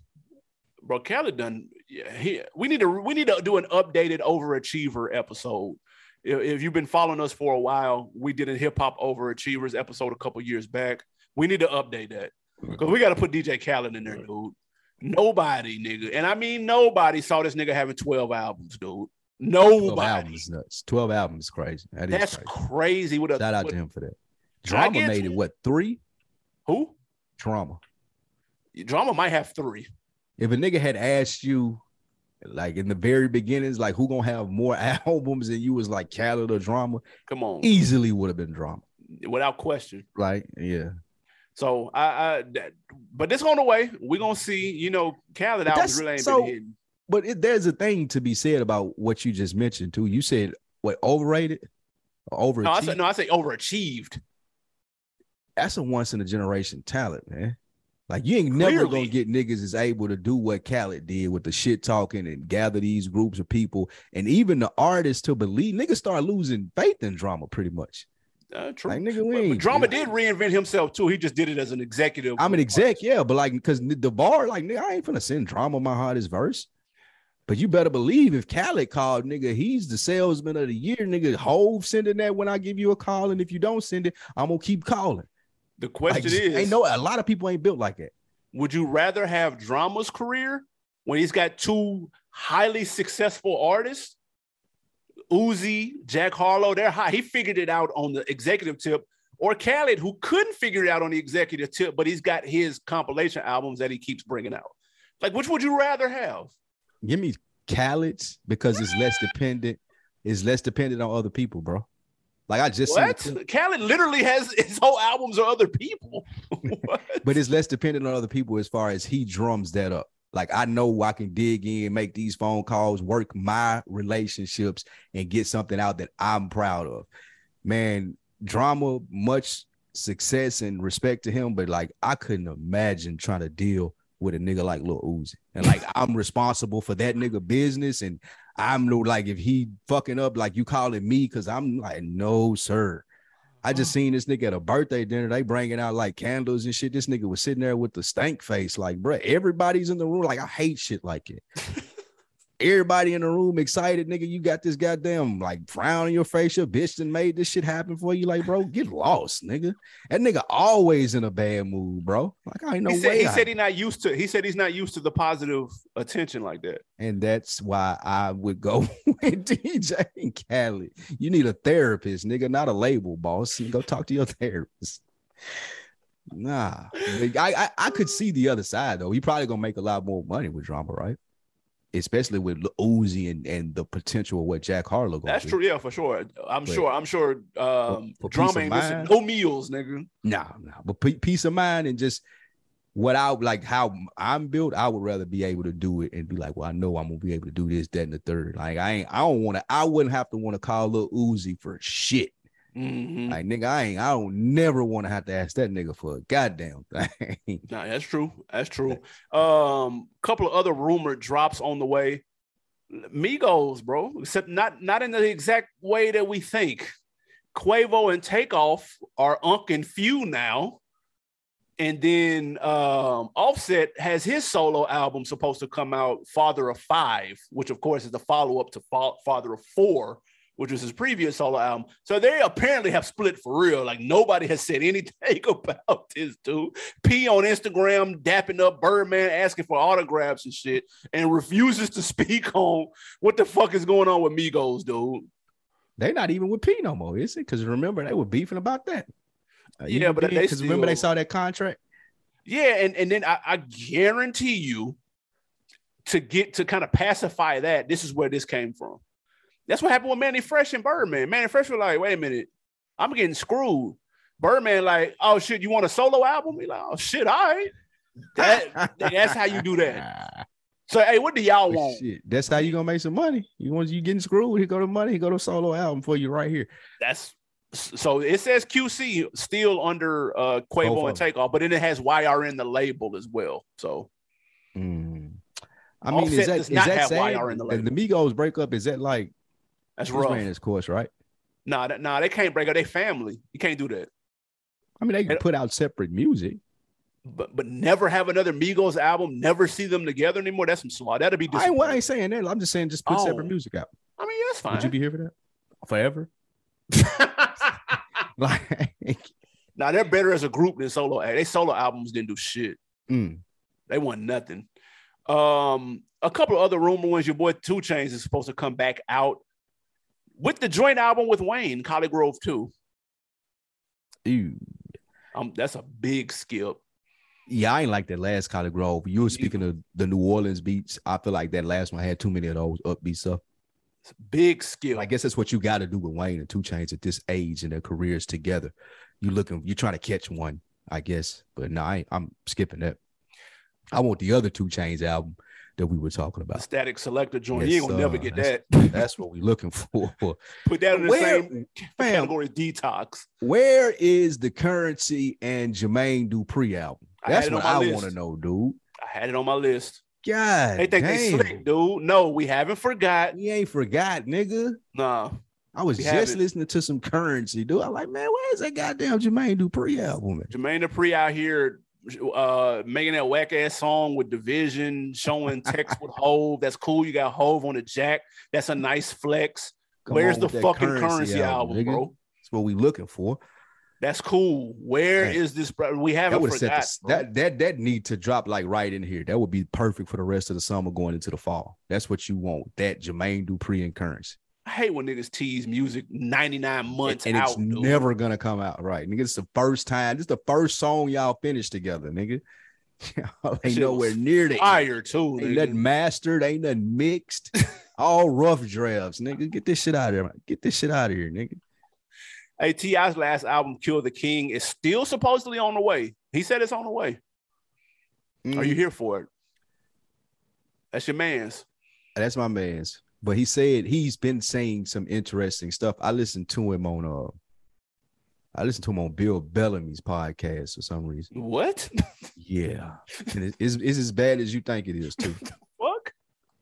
bro. Khaled done. Yeah, he, we need to we need to do an updated overachiever episode. If, if you've been following us for a while, we did a hip hop overachievers episode a couple years back. We need to update that. Because we got to put DJ Khaled in there, dude. Nobody, nigga. And I mean, nobody saw this nigga having 12 albums, dude. Nobody. 12 Nobody. albums nuts. 12 albums is crazy. That is That's crazy. crazy. With a, Shout out to him for that. Drama made it what three? Who? Drama. Drama might have three. If a nigga had asked you, like in the very beginnings, like who gonna have more albums than you was like Khaled or Drama? Come on, Easily would have been Drama. without question. Like, yeah. So I, I that, but this on the way. We're gonna see. You know, Khaled that's- really ain't so- been hitting. But it, there's a thing to be said about what you just mentioned too. You said what overrated, over. No, I said no. I say overachieved. That's a once in a generation talent, man. Like you ain't never gonna get niggas is able to do what Khaled did with the shit talking and gather these groups of people, and even the artists to believe. Niggas start losing faith in drama pretty much. Uh, true. Like nigga, But- but. Drama did reinvent himself too. He just did it as an executive. I'm an exec, yeah, but like because the bar, like nigga, I ain't finna send drama my hardest verse. But you better believe if Khaled called, nigga, he's the salesman of the year, nigga. Hove sending that when I give you a call, and if you don't send it, I'm gonna keep calling. The Like, question is, ain't know a lot of people ain't built like that. would you rather have Drama's career when he's got two highly successful artists, Uzi, Jack Harlow? They're high. He figured it out on the executive tip, or Khaled, who couldn't figure it out on the executive tip, but he's got his compilation albums that he keeps bringing out. Like, which would you rather have? Give me Khaled's because it's less dependent. It's less dependent on other people, bro. Like I just What? Khaled literally has his whole albums are other people. but it's less dependent on other people as far as he drums that up. Like I know I can dig in, make these phone calls, work my relationships, and get something out that I'm proud of. Man, drama, much success and respect to him, but like I couldn't imagine trying to deal with a nigga like Lil Uzi. And like I'm responsible for that nigga business. And I'm no like if he fucking up, like you calling me, cause I'm like, no, sir. I just uh-huh. seen this nigga at a birthday dinner. They bringing out like candles and shit. This nigga was sitting there with the stank face, like, bro, everybody's in the room. Like, I hate shit like it. Everybody in the room excited, nigga. You got this goddamn like frown on your face. Your bitch done made this shit happen for you. Like, bro, get lost, nigga. That nigga always in a bad mood, bro. Like, I ain't no he said, way. he I- said he not used to. He said he's not used to the positive attention like that. and that's why I would go with DJ and Khaled. You need a therapist, nigga, not a label boss. Go talk to your therapist. Nah, I, I I could see the other side though. He probably gonna make a lot more money with drama, right? Especially with Uzi and, and the potential of what Jack Harlow That's true. Yeah, for sure. I'm But- sure. I'm sure. Um, for peace drama of ain't mind- no meals, nigga. Nah, nah. But pe- peace of mind and just what I like how I'm built, I would rather be able to do it and be like, well, I know I'm gonna be able to do this, that, and the third. Like I ain't, I don't want to, I wouldn't have to want to call Lil Uzi for shit. Mhm. Like nigga, I ain't, I don't never want to have to ask that nigga for a goddamn thing. Nah, that's true. That's true. Um, couple of other rumored drops on the way. Migos, bro, except not not in the exact way that we think. Quavo and Takeoff are Unc and Phew now. And then um, Offset has his solo album supposed to come out, Father of Five, which of course is the follow up to Father of Four, which was his previous solo album. So they apparently have split for real. Like nobody has said anything about this dude. P on Instagram dapping up Birdman, asking for autographs and shit, and refuses to speak on what the fuck is going on with Migos, dude. They're not even with P no more, is it? Because remember they were beefing about that. Uh, Yeah, but they because remember they saw that contract. Yeah, and, and then I, I guarantee you to get to kind of pacify that, this is where this came from. That's what happened with Mannie Fresh and Birdman. Mannie Fresh was like, wait a minute, I'm getting screwed. Birdman, like, oh shit, you want a solo album? He like, oh shit, all right. That, that's how you do that. So hey, what do y'all want? Shit, that's how you gonna make some money. You want you getting screwed? He go to money. He go the solo album for you right here. That's so it says QC still under uh Quavo and. Takeoff, but then it has YRN the label as well. So Mm. I mean, Offset is that is that sad? YR in the And the Migos breakup? Is that like that's who's rough. ran his course, right? Nah, that, nah, they can't break up. They family. You can't do that. I mean, they can And- put out separate music. But but never have another Migos album. Never see them together anymore. That's some slaw. That'd be I ain't, I ain't saying that. I'm just saying just put Oh. separate music out. I mean, that's fine. Would you be here for that? Forever? Like, nah, they're better as a group than solo. They solo albums didn't do shit. mm. They want nothing. Um, a couple of other rumor ones. Your boy 2 Chainz is supposed to come back out with the joint album with Wayne, ColleGrove 2. Ew. Um, that's a big skip. Yeah, I ain't like that last ColleGrove. You were speaking of the New Orleans beats. I feel like that last one had too many of those upbeat stuff. Big skill. I guess that's what you got to do with Wayne and 2 Chainz at this age and their careers together. You looking, you trying to catch one, I guess. But no, I am skipping that. I want the other 2 Chainz album that we were talking The about. Statik Selektah joint. Yes, you ain't gonna never get That's- that. That's what we're looking for. Put that in the Where- same Fam, category detox. where is the Curren$y and Jermaine Dupri album? That's on what I want to know, dude. I had it on my list. God, They think they damn. slick, dude. No, we haven't forgot. We ain't forgot, nigga. Nah. I was just haven't. listening to some Curren$y, dude. I'm like, man, where's that goddamn Jermaine Dupri album? Man? Jermaine Dupri out here uh making that whack ass song with division, showing text with Hove. That's cool. You got Hove on the jack. That's a nice flex. Come Where's the fucking Curren$y, album, nigga. bro? That's what we looking for. That's cool. Where Hey. is this? We haven't set forgot. that that that need to drop like right in here. That would be perfect for the rest of the summer going into the fall. That's what you want. That Jermaine Dupri and Curren$y. I hate when niggas tease music 99 months and out. it's dude. never gonna come out right. Nigga, it's the first time. This is the first song y'all finished together, nigga. Y'all That ain't nowhere near the fire too. Ain't nigga. nothing mastered, ain't nothing mixed. All rough drafts, nigga. Get this shit out of here. man. Get this shit out of here, nigga. Hey, T.I.'s last album, Kill the King, is still supposedly on the way. He said it's on the way. Are you Mm, here for it? That's your man's. That's my man's. But he said he's been saying some interesting stuff. I listened to him on uh I listened to him on Bill Bellamy's podcast for some reason. What? Yeah. And it- it's, it's as bad as you think it is, too. Fuck?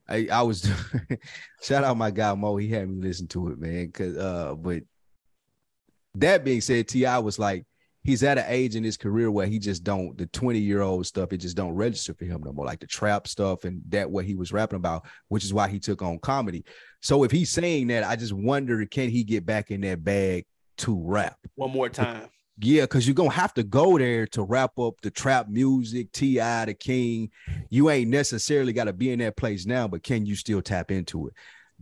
I, I was shout out my guy Mo. He had me listen to it, man. Cause uh, but that being said, Ti was like he's at an age in his career where he just don't the 20 year old stuff. It just don't register for him no more, like the trap stuff and that what he was rapping about, which is why he took on comedy. So if he's saying that, I just wonder can he get back in that bag to rap? One more time. Yeah, because you're gonna have to go there to wrap up the trap music, T.I. the King. You ain't necessarily got to be in that place now, but can you still tap into it?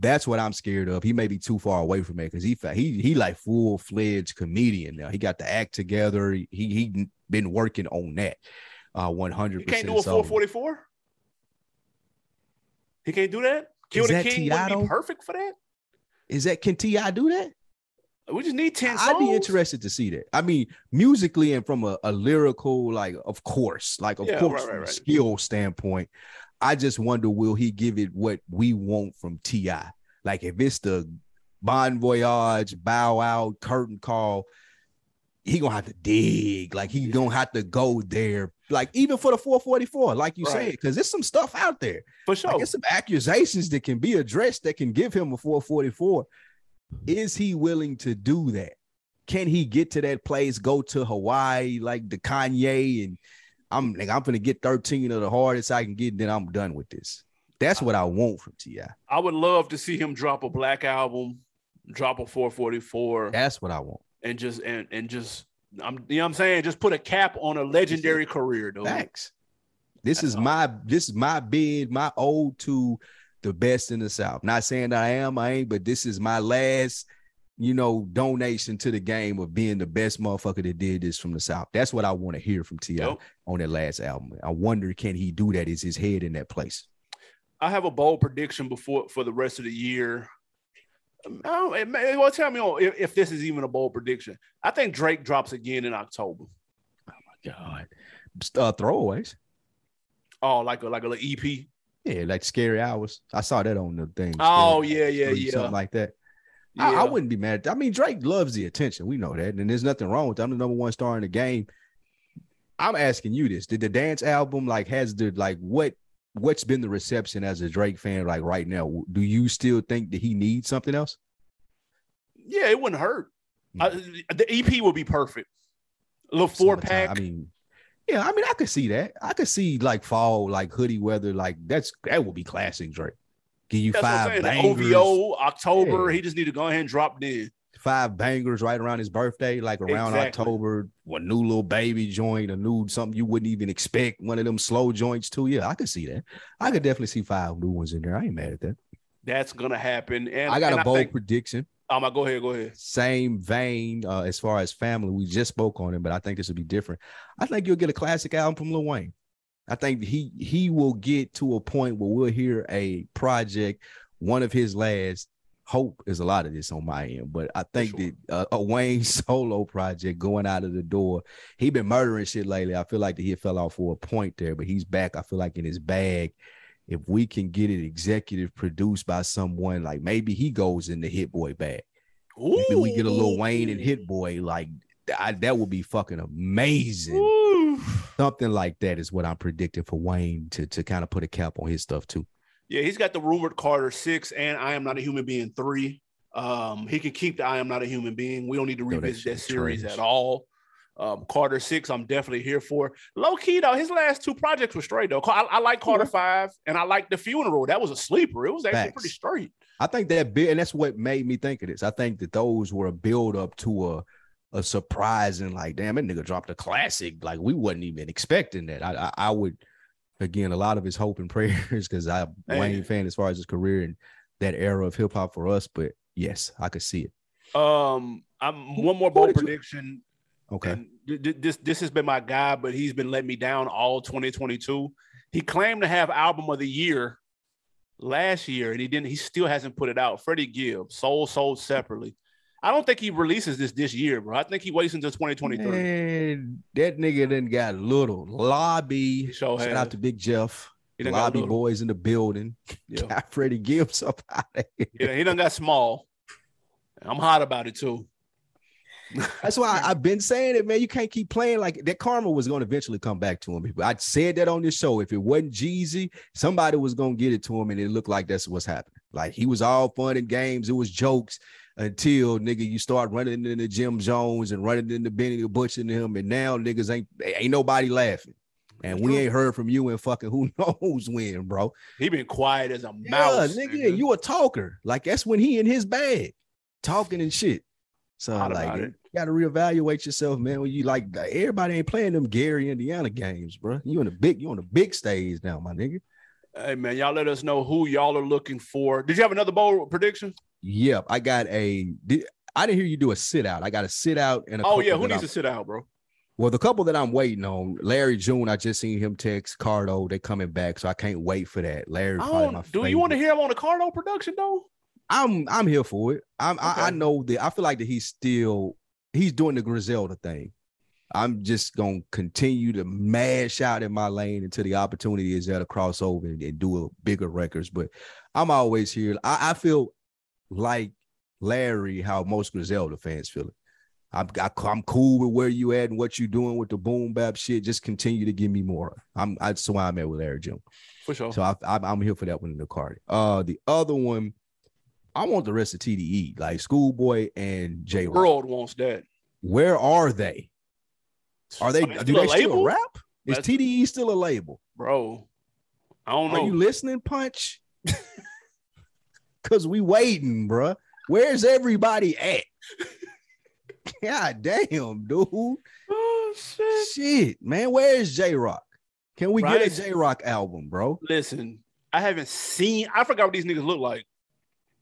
That's what I'm scared of. He may be too far away from it because he he he like full fledged comedian now. He got the act together. He he been working on that. Uh, 100. You can't do a 444? He can't do that? Kill Is the that King T.I. would be perfect for that? Is that can Ti do that? We just need 10 songs. I'd be interested to see that. I mean, musically and from a, a lyrical, like, of course, like, of Yeah, course, right, right, a right. skill standpoint. I just wonder, will he give it what we want from Ti? Like, if it's the Bon Voyage, Bow Out, Curtain Call, he gonna have to dig. Like, he gonna have to go there. Like, even for the 444, like you Right. said, because there's some stuff out there. For sure. Like, there's some accusations that can be addressed that can give him a 444. Is he willing to do that? Can he get to that place, go to Hawaii like the Kanye, and I'm like, I'm gonna get 13 of the hardest I can get, then I'm done with this. That's what I want from Ti. I would love to see him drop a black album, drop a 444, That's what I want. and just and and just I'm you know what I'm saying? Just put a cap on a legendary career, dude. Facts. This That's is all. my this is my bid, my ode to the best in the South. Not saying that I am, I ain't, but this is my last, you know, donation to the game of being the best motherfucker that did this from the South. That's what I want to hear from Ti Yep. on that last album. I wonder can he do that? Is his head in that place? I have a bold prediction before for the rest of the year. I don't, it may- well, tell me if, if this is even a bold prediction. I think Drake drops again in October. Oh my god, uh, throwaways. Oh, like a like a little EP. Yeah, like scary hours. I saw that on the thing. Oh, yeah, yeah, yeah. something like that. Yeah. I, I wouldn't be mad. I mean, Drake loves the attention. We know that, and there's nothing wrong with that. I'm the number one star in the game. I'm asking you this: Did the dance album like has the like what what's been the reception as a Drake fan like right now? Do you still think that he needs something else? yeah, it wouldn't hurt. I- the EP would be perfect. A little four Summertime. pack. I mean, yeah, I mean, I could see that. I could see like fall, like hoodie weather, like that's that would be classic Drake. Give you That's five bangers, OVO, October, Yeah. he just need to go ahead and drop it in. five bangers right around his birthday, like around Exactly. October. A new Lil Baby joint, a new something you wouldn't even expect. One of them slow joints too. Yeah, I could see that. I could definitely see five new ones in there. I ain't mad at that. That's gonna happen. And I got and a bold think- prediction. My, go ahead, go ahead. Same vein uh, as far as family. We just spoke on it, but I think this would be different. I think you'll get a classic album from Lil Wayne. I think he he will get to a point where we'll hear a project, one of his last. Hope is a lot of this on my end, but I think sure. that uh, a Wayne solo project going out of the door. He been murdering shit lately. I feel like that he fell off for a point there, but he's back. I feel like in his bag. If we can get it executive produced by someone, like maybe he goes in the Hit Boy bag. Ooh. Maybe we get a Lil Wayne and Hit Boy. Like I, that would be fucking amazing. Ooh. Something like that is what I'm predicting for Wayne to to kind of put a cap on his stuff too. Yeah, he's got the rumored Carter six and I am not a human being three. Um, he can keep the I am not a human being. We don't need to revisit that, that series trash. at all. Um, Carter six, I'm definitely here for. Low key though, his last two projects were straight though. I, I like Carter five, and I like the funeral. That was a sleeper. It was actually Facts. pretty straight. I think that bit, and that's what made me think of this. I think that those were a build up to a a surprising, like, damn, that nigga dropped a classic. Like we wasn't even expecting that. I I, I would again a lot of his hope and prayers because I'm Man. Wayne fan as far as his career and that era of hip hop for us. But yes, I could see it. Um, I'm one more bold prediction. Okay. Th- this this has been my guy, but he's been letting me down all 2022. He claimed to have album of the year last year, and he didn't. He still hasn't put it out. Freddie Gibbs, Soul Sold separately. I don't think he releases this this year, bro. I think he waits until 2023. Man, that nigga then got little lobby. Shout has. out to Big Jeff. Lobby boys in the building. Yeah. Got Freddie Gibbs up out of here. Yeah, he done got small. I'm hot about it too. That's why I, have been saying it, man. You can't keep playing like that. Karma was going to eventually come back to him. I said that on this show. If it wasn't Jeezy, somebody was going to get it to him, and it looked like that's what's happening. Like he was all fun and games. It was jokes until nigga you start running into Jim Jones and running into Benny the Butcher and him, and now niggas ain't ain't nobody laughing. And we ain't heard from you in fucking who knows when, bro. He been quiet as a mouse. Yeah, nigga, nigga, you a talker. Like that's when he in his bag, talking and shit. So like, you got to reevaluate yourself, man. When you like, everybody ain't playing them Gary, Indiana games, bro. You on the big, you on the big stage now, my nigga. Hey man, y'all let us know who y'all are looking for. Did you have another bowl prediction? Yep, I got a. I didn't hear you do a sit out. I got a sit out and a. Oh yeah, who needs I'm, to sit out, bro? Well, the couple that I'm waiting on, Larry June, I just seen him text Cardo. They coming back, so I can't wait for that. Larry, my do favorite. you want to hear him on the Cardo production though? I'm I'm here for it. I'm okay. I, I, know that I feel like that he's still he's doing the Griselda thing. I'm just gonna continue to mash out in my lane until the opportunity is there to cross over and, and do a bigger records. But I'm always here. I, I, feel like Larry, how most Griselda fans feel it. I'm I, am i am cool with where you at and what you doing with the boom bap shit. Just continue to give me more. I'm that's why I'm at with Larry June. For sure. So I, am here for that one in the card. Uh, the other one I want the rest of TDE, like Schoolboy and J. World wants that. Where are they? Are they? do they still rap? Is That's, TDE still a label, bro? I don't know. Are you listening, Punch? Cause we waiting, bro. Where's everybody at? God damn, dude. Oh shit. Shit, man. Where's Jay Rock? Can we right. get a Jay Rock album, bro? Listen, I haven't seen. I forgot what these niggas look like.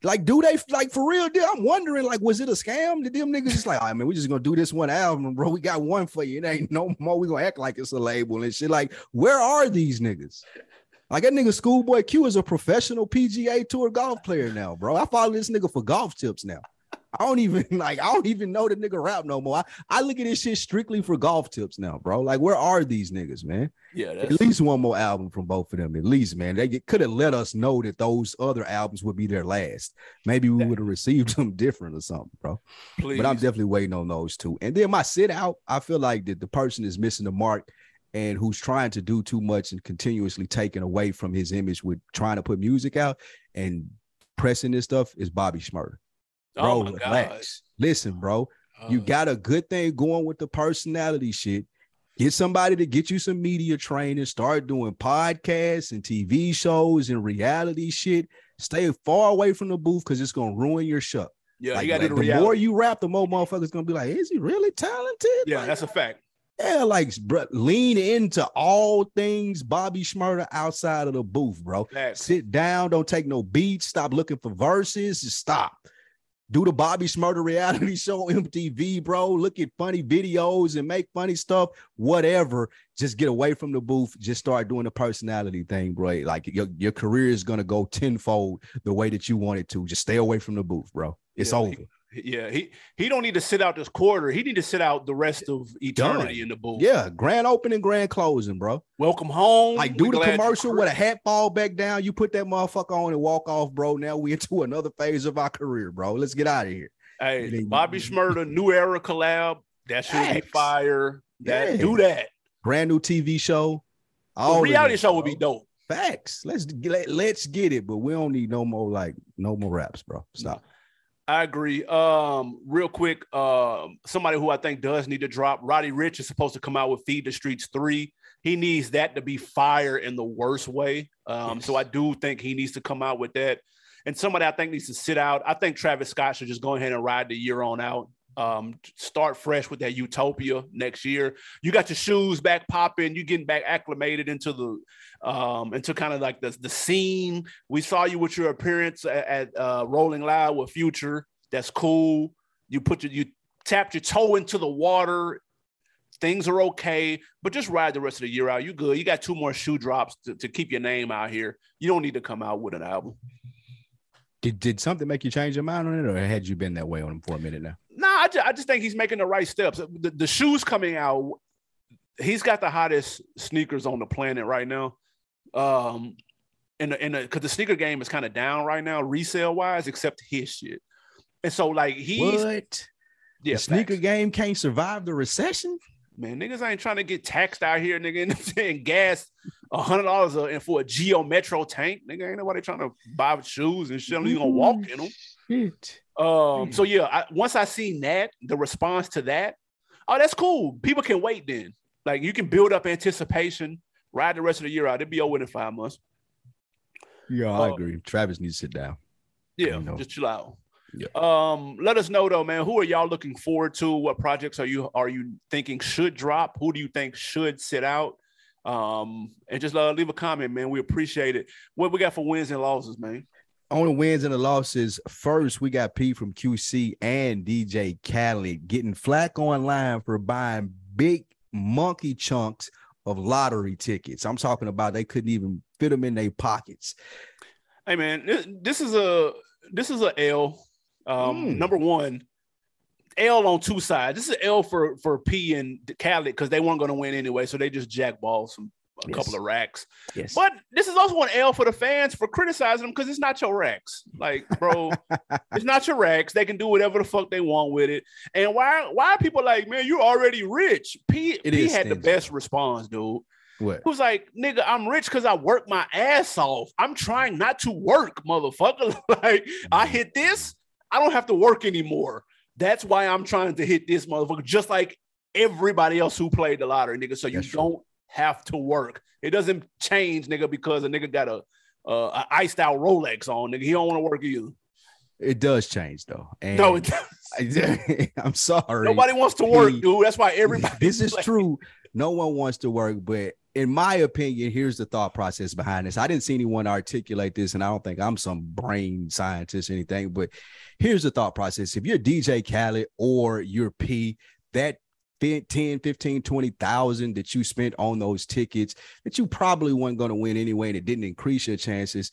Like, do they like for real? I'm wondering, like, was it a scam? Did them niggas just like, I mean, we just gonna do this one album, bro? We got one for you. It ain't no more. We gonna act like it's a label and shit. Like, where are these niggas? Like that nigga Schoolboy Q is a professional PGA Tour golf player now, bro. I follow this nigga for golf tips now. I don't even like I don't even know the nigga rap no more. I, I look at this shit strictly for golf tips now, bro. Like, where are these niggas, man? Yeah, at least one more album from both of them. At least, man. They could have let us know that those other albums would be their last. Maybe we would have received them different or something, bro. Please. But I'm definitely waiting on those two. And then my sit out, I feel like that the person is missing the mark and who's trying to do too much and continuously taking away from his image with trying to put music out and pressing this stuff is Bobby Shmurda. Bro, oh relax. Listen, bro, you uh. got a good thing going with the personality shit. Get somebody to get you some media training, start doing podcasts and TV shows and reality shit. Stay far away from the booth because it's gonna ruin your show. Yeah, like, you got like, the reality. more you rap, the more motherfuckers gonna be like, "Is he really talented?" Yeah, like, that's a fact. Yeah, like bro, lean into all things Bobby Shmurda outside of the booth, bro. Sit down, don't take no beats. Stop looking for verses. Just stop. do the Bobby Shmurda reality show MTV, bro. Look at funny videos and make funny stuff, whatever. Just get away from the booth. Just start doing the personality thing, bro. Like your, your career is gonna go tenfold the way that you want it to. Just stay away from the booth, bro. It's Yeah, over. Yeah, he he don't need to sit out this quarter. He need to sit out the rest of eternity Done. in the booth. Yeah, grand opening, grand closing, bro. Welcome home. Like We do the commercial with a hat fall back down. You put that motherfucker on and walk off, bro. Now we into another phase of our career, bro. Let's get out of here. Hey, Bobby Shmurda, new era collab. That should be fire. That Yeah. do that. Brand new TV show. All of reality this, show would be dope. Facts. Let's get let's get it, but we don't need no more like no more raps, bro. Stop. I agree. Um, real quick, um, somebody who I think does need to drop. Roddy Ricch is supposed to come out with Feed the Streets three. He needs that to be fire in the worst way. Um, so I do think he needs to come out with that. And somebody I think needs to sit out. I think Travis Scott should just go ahead and ride the year on out. Um, start fresh with that Utopia next year. You got your shoes back popping. You getting back acclimated into the um into kind of like the the scene. We saw you with your appearance at, at uh, Rolling Loud with Future. That's cool. You put your you tapped your toe into the water. Things are okay, but just ride the rest of the year out. You good. You got two more shoe drops to, to keep your name out here. You don't need to come out with an album. Did did something make you change your mind on it, or had you been that way on him for a minute now? Nah, I just, I just think he's making the right steps. The, the shoes coming out, he's got the hottest sneakers on the planet right now. Um, in the, in because the sneaker game is kind of down right now, resale wise, except his shit. And so, like, he's What? yeah, the sneaker facts. game can't survive the recession? Man. Niggas ain't trying to get taxed out here, nigga, and saying gas a hundred dollars and for a Geo Metro tank, nigga. Ain't nobody trying to buy shoes and shit. You gonna walk in them. Shit. Um, so yeah, I, once I seen that, the response to that, oh, that's cool. People can wait then. Like you can build up anticipation, ride the rest of the year out. It'll be over in five months. Yeah, I Uh, agree. Travis needs to sit down. Yeah, You know. just chill out. Yeah. Um, let us know though, man. Who are y'all looking forward to? What projects are you are you thinking should drop? Who do you think should sit out? Um, and just uh, leave a comment, man. We appreciate it. What we got for wins and losses, man? On the wins and the losses, first we got P from QC and DJ Khaled getting flack online for buying big monkey chunks of lottery tickets. I'm talking about they couldn't even fit them in their pockets. Hey man, this, this is a this is a L. Um, Mm. number one, L on two sides. This is L for for P and Khaled because they weren't going to win anyway, so they just jackball some a Yes. couple of racks. Yes. But this is also an L for the fans for criticizing them because it's not your racks. Like, bro, it's not your racks. They can do whatever the fuck they want with it. And why why are people like, man, you're already rich? P It P had the best response, dude. What? Who's like, nigga, I'm rich because I work my ass off. I'm trying not to work, motherfucker. like, I Mm-hmm. hit this, I don't have to work anymore. That's why I'm trying to hit this motherfucker, just like everybody else who played the lottery, nigga. So you That's don't have to work. It doesn't change, nigga, because a nigga got a uh, a iced out Rolex on, nigga. He don't want to work either. It does change though. And No, it, does. I'm sorry. nobody wants to work, dude. That's why everybody. this is like- true. No one wants to work, but in my opinion, here's the thought process behind this. I didn't see anyone articulate this, and I don't think I'm some brain scientist or anything, but here's the thought process. If you're DJ Khaled or you're P, that fi- 10, 15, 20,000 that you spent on those tickets that you probably weren't going to win anyway, and it didn't increase your chances.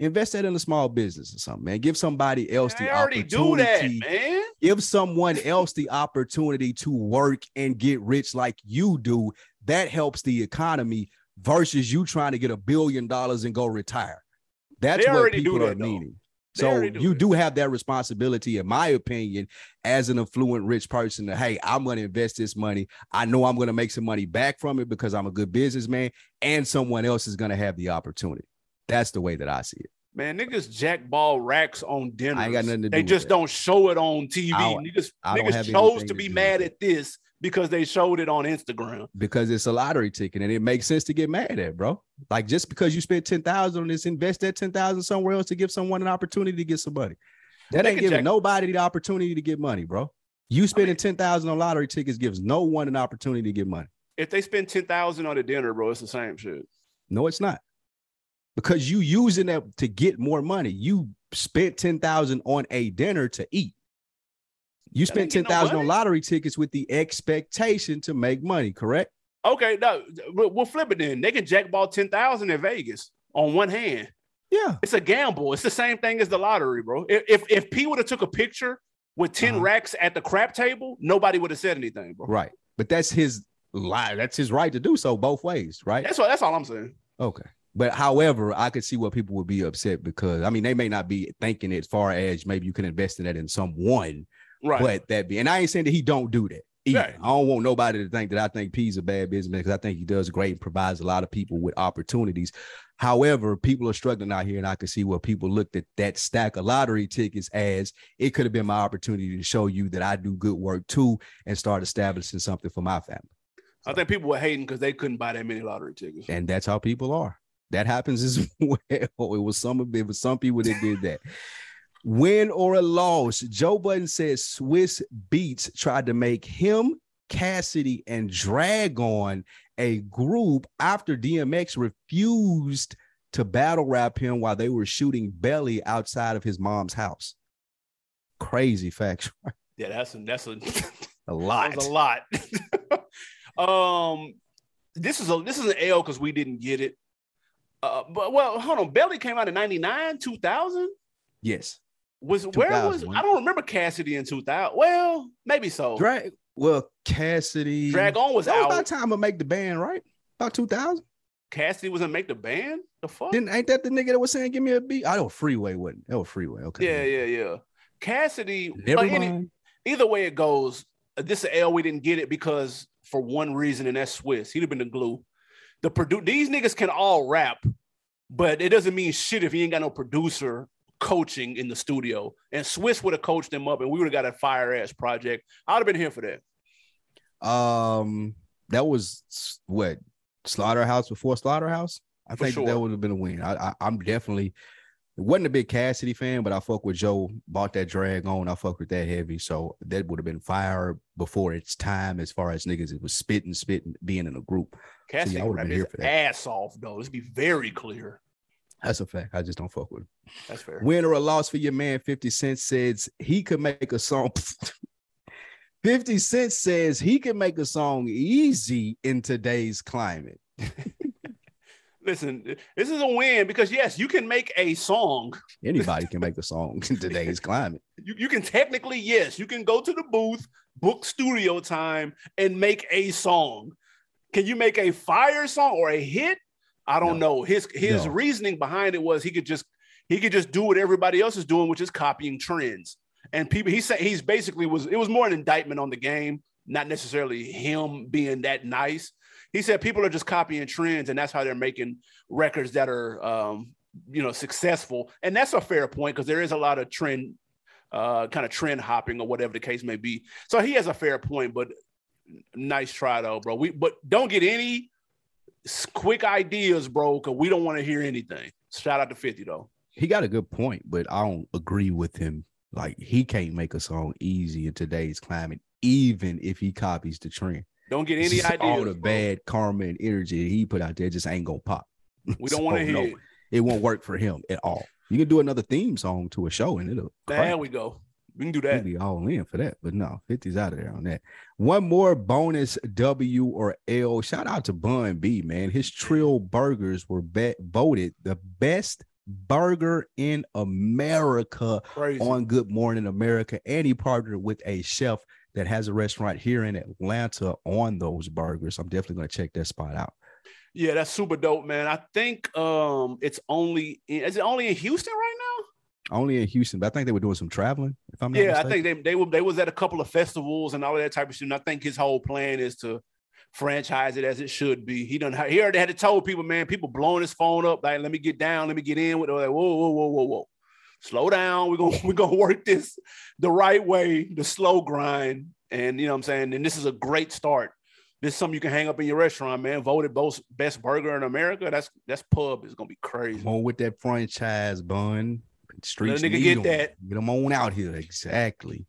Invest that in a small business or something, man. Give somebody else the do that, man. give someone else the opportunity to work and get rich like you do that helps the economy versus you trying to get a billion dollars and go retire that's They what already do people that, are though. They so do you do have that responsibility in my opinion as an affluent rich person to hey i'm going to invest this money i know i'm going to make some money back from it because i'm a good businessman and someone else is going to have the opportunity that's the way that i see it Man, niggas jackball racks on dinner. I ain't got nothing to They do with just that. don't show it on TV. Niggas niggas chose to to be mad at this because they showed it on Instagram. because it's a lottery ticket and it makes sense to get mad at, bro. Like just because you spent 10,000 on this, invest that 10,000 somewhere else to give someone an opportunity to get some money. That They ain't giving jack- nobody the opportunity to get money, bro. You spending mean- 10,000 on lottery tickets gives no one an opportunity to get money. If they spend ten thousand on a dinner, bro, it's the same shit. No, it's not. Because you using that to get more money. You spent 10,000 on a dinner to eat. You That spent ain't getting no 10,000 on lottery tickets with the expectation to make money, correct? Okay, no, we'll flip it then. They can jackball 10,000 in Vegas on one hand. Yeah. It's a gamble. It's the same thing as the lottery, bro. If if, if P would have took a picture with 10 Uh-huh. racks at the crap table, nobody would have said anything, bro. Right. But that's his lie. That's his right to do so both ways, right? That's what that's all I'm saying. Okay. But however, I could see what people would be upset because I mean they may not be thinking as far as maybe you can invest in that in someone, Right. but that be and I ain't saying that he don't do that. either. Right. I don't want nobody to think that I think P's a bad businessman because I think he does great and provides a lot of people with opportunities. However, people are struggling out here, and I can see where people looked at that stack of lottery tickets as it could have been my opportunity to show you that I do good work too and start establishing something for my family. I think people were hating because they couldn't buy that many lottery tickets. and that's how people are. That happens as well. It was some of it was some people that did that. Win or a loss. Joe Budden says Swizz Beatz tried to make him, Cassidy, and Drag-On a group after DMX refused to battle rap him while they were shooting Belly outside of his mom's house. Crazy facts. Yeah, that's a, that's a A lot. That a lot. um, this is a this is an L because we didn't get it. Uh, but well, hold on. Belly came out in '99, 2000. Yes. Was where was I don't remember Cassidy in 2000. Well, maybe so. Drag. Well, Cassidy. Drag-On was That was about time to make the band, right? About 2000. Cassidy was in Make the Band. The fuck? Didn't ain't that the nigga that was saying give me a beat? I know Freeway wasn't. That was Freeway. Okay. yeah, yeah, yeah. Cassidy. Never any- mind. either way it goes, uh, this is L. We didn't get it because for one reason, and that's Swizz. He'd have been the glue. The produ- these niggas can all rap, but it doesn't mean shit if he ain't got no producer coaching in the studio. And Swizz would have coached them up, and we would have got a fire ass project. I'd have been here for that. Um, that was what Slaughterhouse before Slaughterhouse. I For think that, would have been a win. I, I I'm definitely wasn't a big Cassidy fan, but I fuck with Joe. Bought that Drag-On. I fuck with that heavy. So that would have been fire before its time as far as niggas. It was spitting, spitting, being in a group. Cassidy I would've been here for that. ass off though. Let's be very clear. That's a fact. I just don't fuck with him. That's fair. Win or a loss for your man 50 Cent says he could make a song. 50 Cent says he can make a song easy in today's climate. Listen, this is a win because yes, you can make a song Anybody can make a song in today's climate. you, you can technically, yes, you can go to the booth, book studio time, and make a song. Can you make a fire song or a hit? I don't know. His his No. reasoning behind it was he could just he could just do what everybody else is doing, which is copying trends. And people, he said he's basically was it was more an indictment on the game, not necessarily him being that nice. He said people are just copying trends, and that's how they're making records that are um, you know successful. And that's a fair point because there is a lot of trend uh, kind of trend hopping or whatever the case may be. So he has a fair point, but nice try though, bro. We but don't get any quick ideas, bro, because we don't want to hear anything. Shout out to 50 though. He got a good point, but I don't agree with him. Like he can't make a song easy in today's climate, even if he copies the trend. Don't get any ideas. all the bro. bad karma and energy he put out there just ain't gonna pop. We don't want to So, hear no, it. it won't work for him at all. You can do another theme song to a show and it'll There crack. we go. We can do We'd that. be all in for that, but no, 50's out of there on that. One more bonus W or L. Shout out to Bun B, man. His Trill burgers were be- voted the best burger in America Crazy. on Good Morning America, and he partnered with a chef that has a restaurant here in Atlanta on those burgers. I'm definitely gonna check that spot out. Yeah, that's super dope, man. I think um it's only in, is it only in Houston right? Only in Houston, but I think they were doing some traveling. If I'm not Yeah, I think they they were they was at a couple of festivals and all of that type of shit. And I think his whole plan is to franchise it as it should be. He done he already had to tell people, man, people blowing his phone up, like let me get down, let me get in with it. Like, whoa, whoa, whoa, whoa, whoa. Slow down. We're gonna we're gonna work this the right way, the slow grind. And you know what I'm saying? And this is a great start. This is something you can hang up in your restaurant, man. Voted both best burger in America. That's that's pub is gonna be crazy. Come on with that franchise bun. Streets nigga get 'em. that. Get them on out here. Exactly.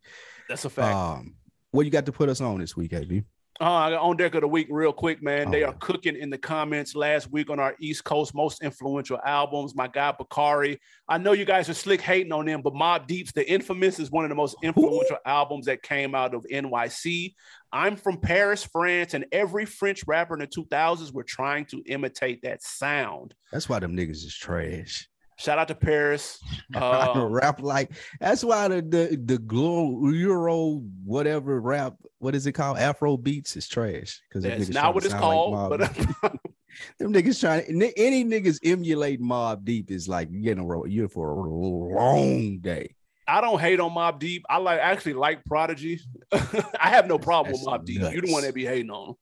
That's a fact. Um, what you got to put us on this week, AB? Uh, on deck of the week, real quick, man. Oh, they are cooking in the comments last week on our East Coast most influential albums. My guy Bakari. I know you guys are slick hating on them, but Mobb Deep's The Infamous is one of the most influential Ooh. albums that came out of NYC. I'm from Paris, France, and every French rapper in the 2000s were trying to imitate that sound. That's why them niggas is trash. Shout out to Paris. Um, rap like that's why the the the glow Euro whatever rap what is it called Afro beats is trash because that's not what it's called. Like but them niggas trying to, any niggas emulate Mobb Deep is like you getting a you for a long day. I don't hate on Mobb Deep. I like actually like Prodigy. I have no problem that's with Mobb Deep. You're the one that be hating on.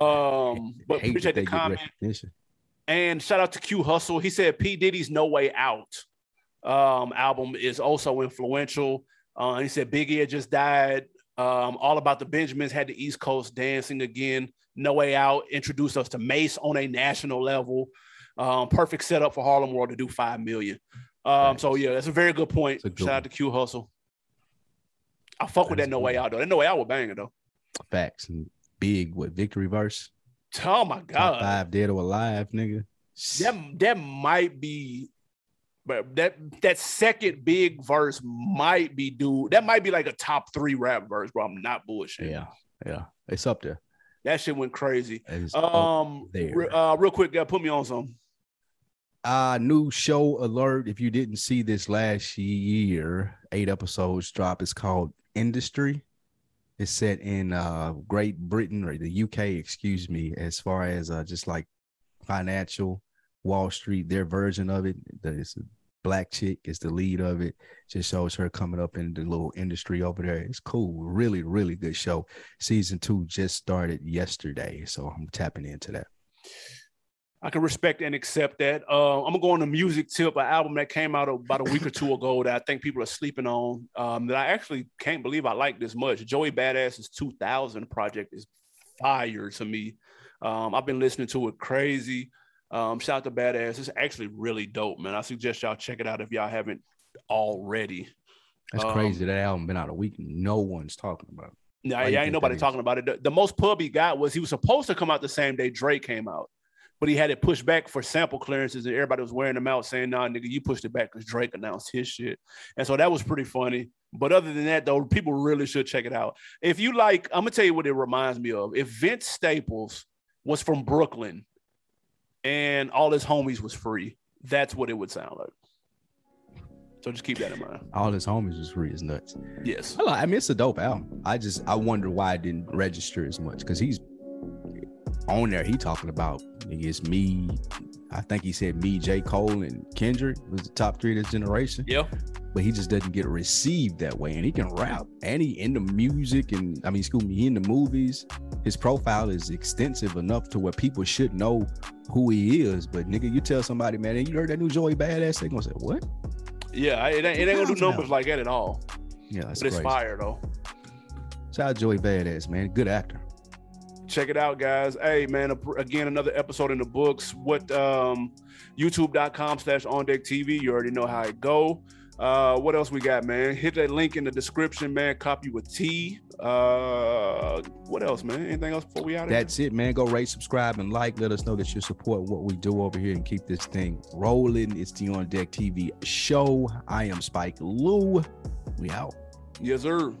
Um, but appreciate the comment. And shout out to Q Hustle. He said P. Diddy's No Way Out um, album is also influential. Uh, he said Biggie had just died. Um, All About the Benjamins had the East Coast dancing again. No Way Out introduced us to Mase on a national level. Um, perfect setup for Harlem World to do five million. Um, so yeah, that's a very good point. Good Shout one. out to Q Hustle. I fuck that's with that No Way Out though. That No Way Out was banging though. Facts and big what victory verse. Oh my god, Top five dead or alive, nigga. That that might be, but that that second big verse might be dude. That might be like a top three rap verse, bro. I'm not bullshit. Yeah, yeah, it's up there. That shit went crazy. Um, there. Uh, real quick, gotta put me on some. Uh, new show alert. If you didn't see this last year, eight episodes drop. It's called Industry. It's set in uh Great Britain or the UK, excuse me, as far as uh just like financial Wall Street, their version of it. It's a black chick is the lead of it. Just shows her coming up in the little industry over there. It's cool. Really, really good show. Season two just started yesterday. So I'm tapping into that. I can respect and accept that. Uh, I'm gonna go on a music tip, an album that came out about a week or two ago that I think people are sleeping on. Um, that I actually can't believe I like this much. Joey Badass's 2000 project is fire to me. Um, I've been listening to it crazy. Um, shout out to Badass. It's actually really dope, man. I suggest y'all check it out if y'all haven't already. That's um, crazy. That album been out a week. No one's talking about it. Nah, yeah, ain't nobody talking about it. The, the, most pub he got was he was supposed to come out the same day Drake came out, but he had it pushed back for sample clearances, and everybody was wearing them out saying, "Nah, nigga, you pushed it back because Drake announced his shit." And so that was pretty funny. But other than that, though, people really should check it out. If you like, I'm gonna tell you what it reminds me of. If Vince Staples was from Brooklyn and all his homies was free. That's what it would sound like. So just keep that in mind. All his homies was free is nuts. Yes. I, like, I mean, it's a dope album. I just I wonder why it didn't register as much because he's on there. He talking about it's me. I think he said me, J. Cole, and Kendrick was the top three of this generation. Yeah. But he just doesn't get received that way. And he can rap. And he in the music and I mean, excuse me, he in the movies. His profile is extensive enough to where people should know who he is. But nigga, you tell somebody, man, and you heard that new Joey Badass, they gonna say, What? Yeah, it ain't, it ain't gonna do numbers now? like that at all. Yeah, but it's fire though. Shout out Joey Badass, man. Good actor. Check it out, guys. Hey, man, again, another episode in the books. What um youtube.com slash on deck TV. You already know how it go. Uh, what else we got, man? Hit that link in the description, man. Copy with T. Uh, what else, man? Anything else before we out? Of here? That's it, man. Go rate, subscribe, and like. Let us know that you support what we do over here and keep this thing rolling. It's the On Deck TV show. I am Spike Lou. We out. Yes, sir.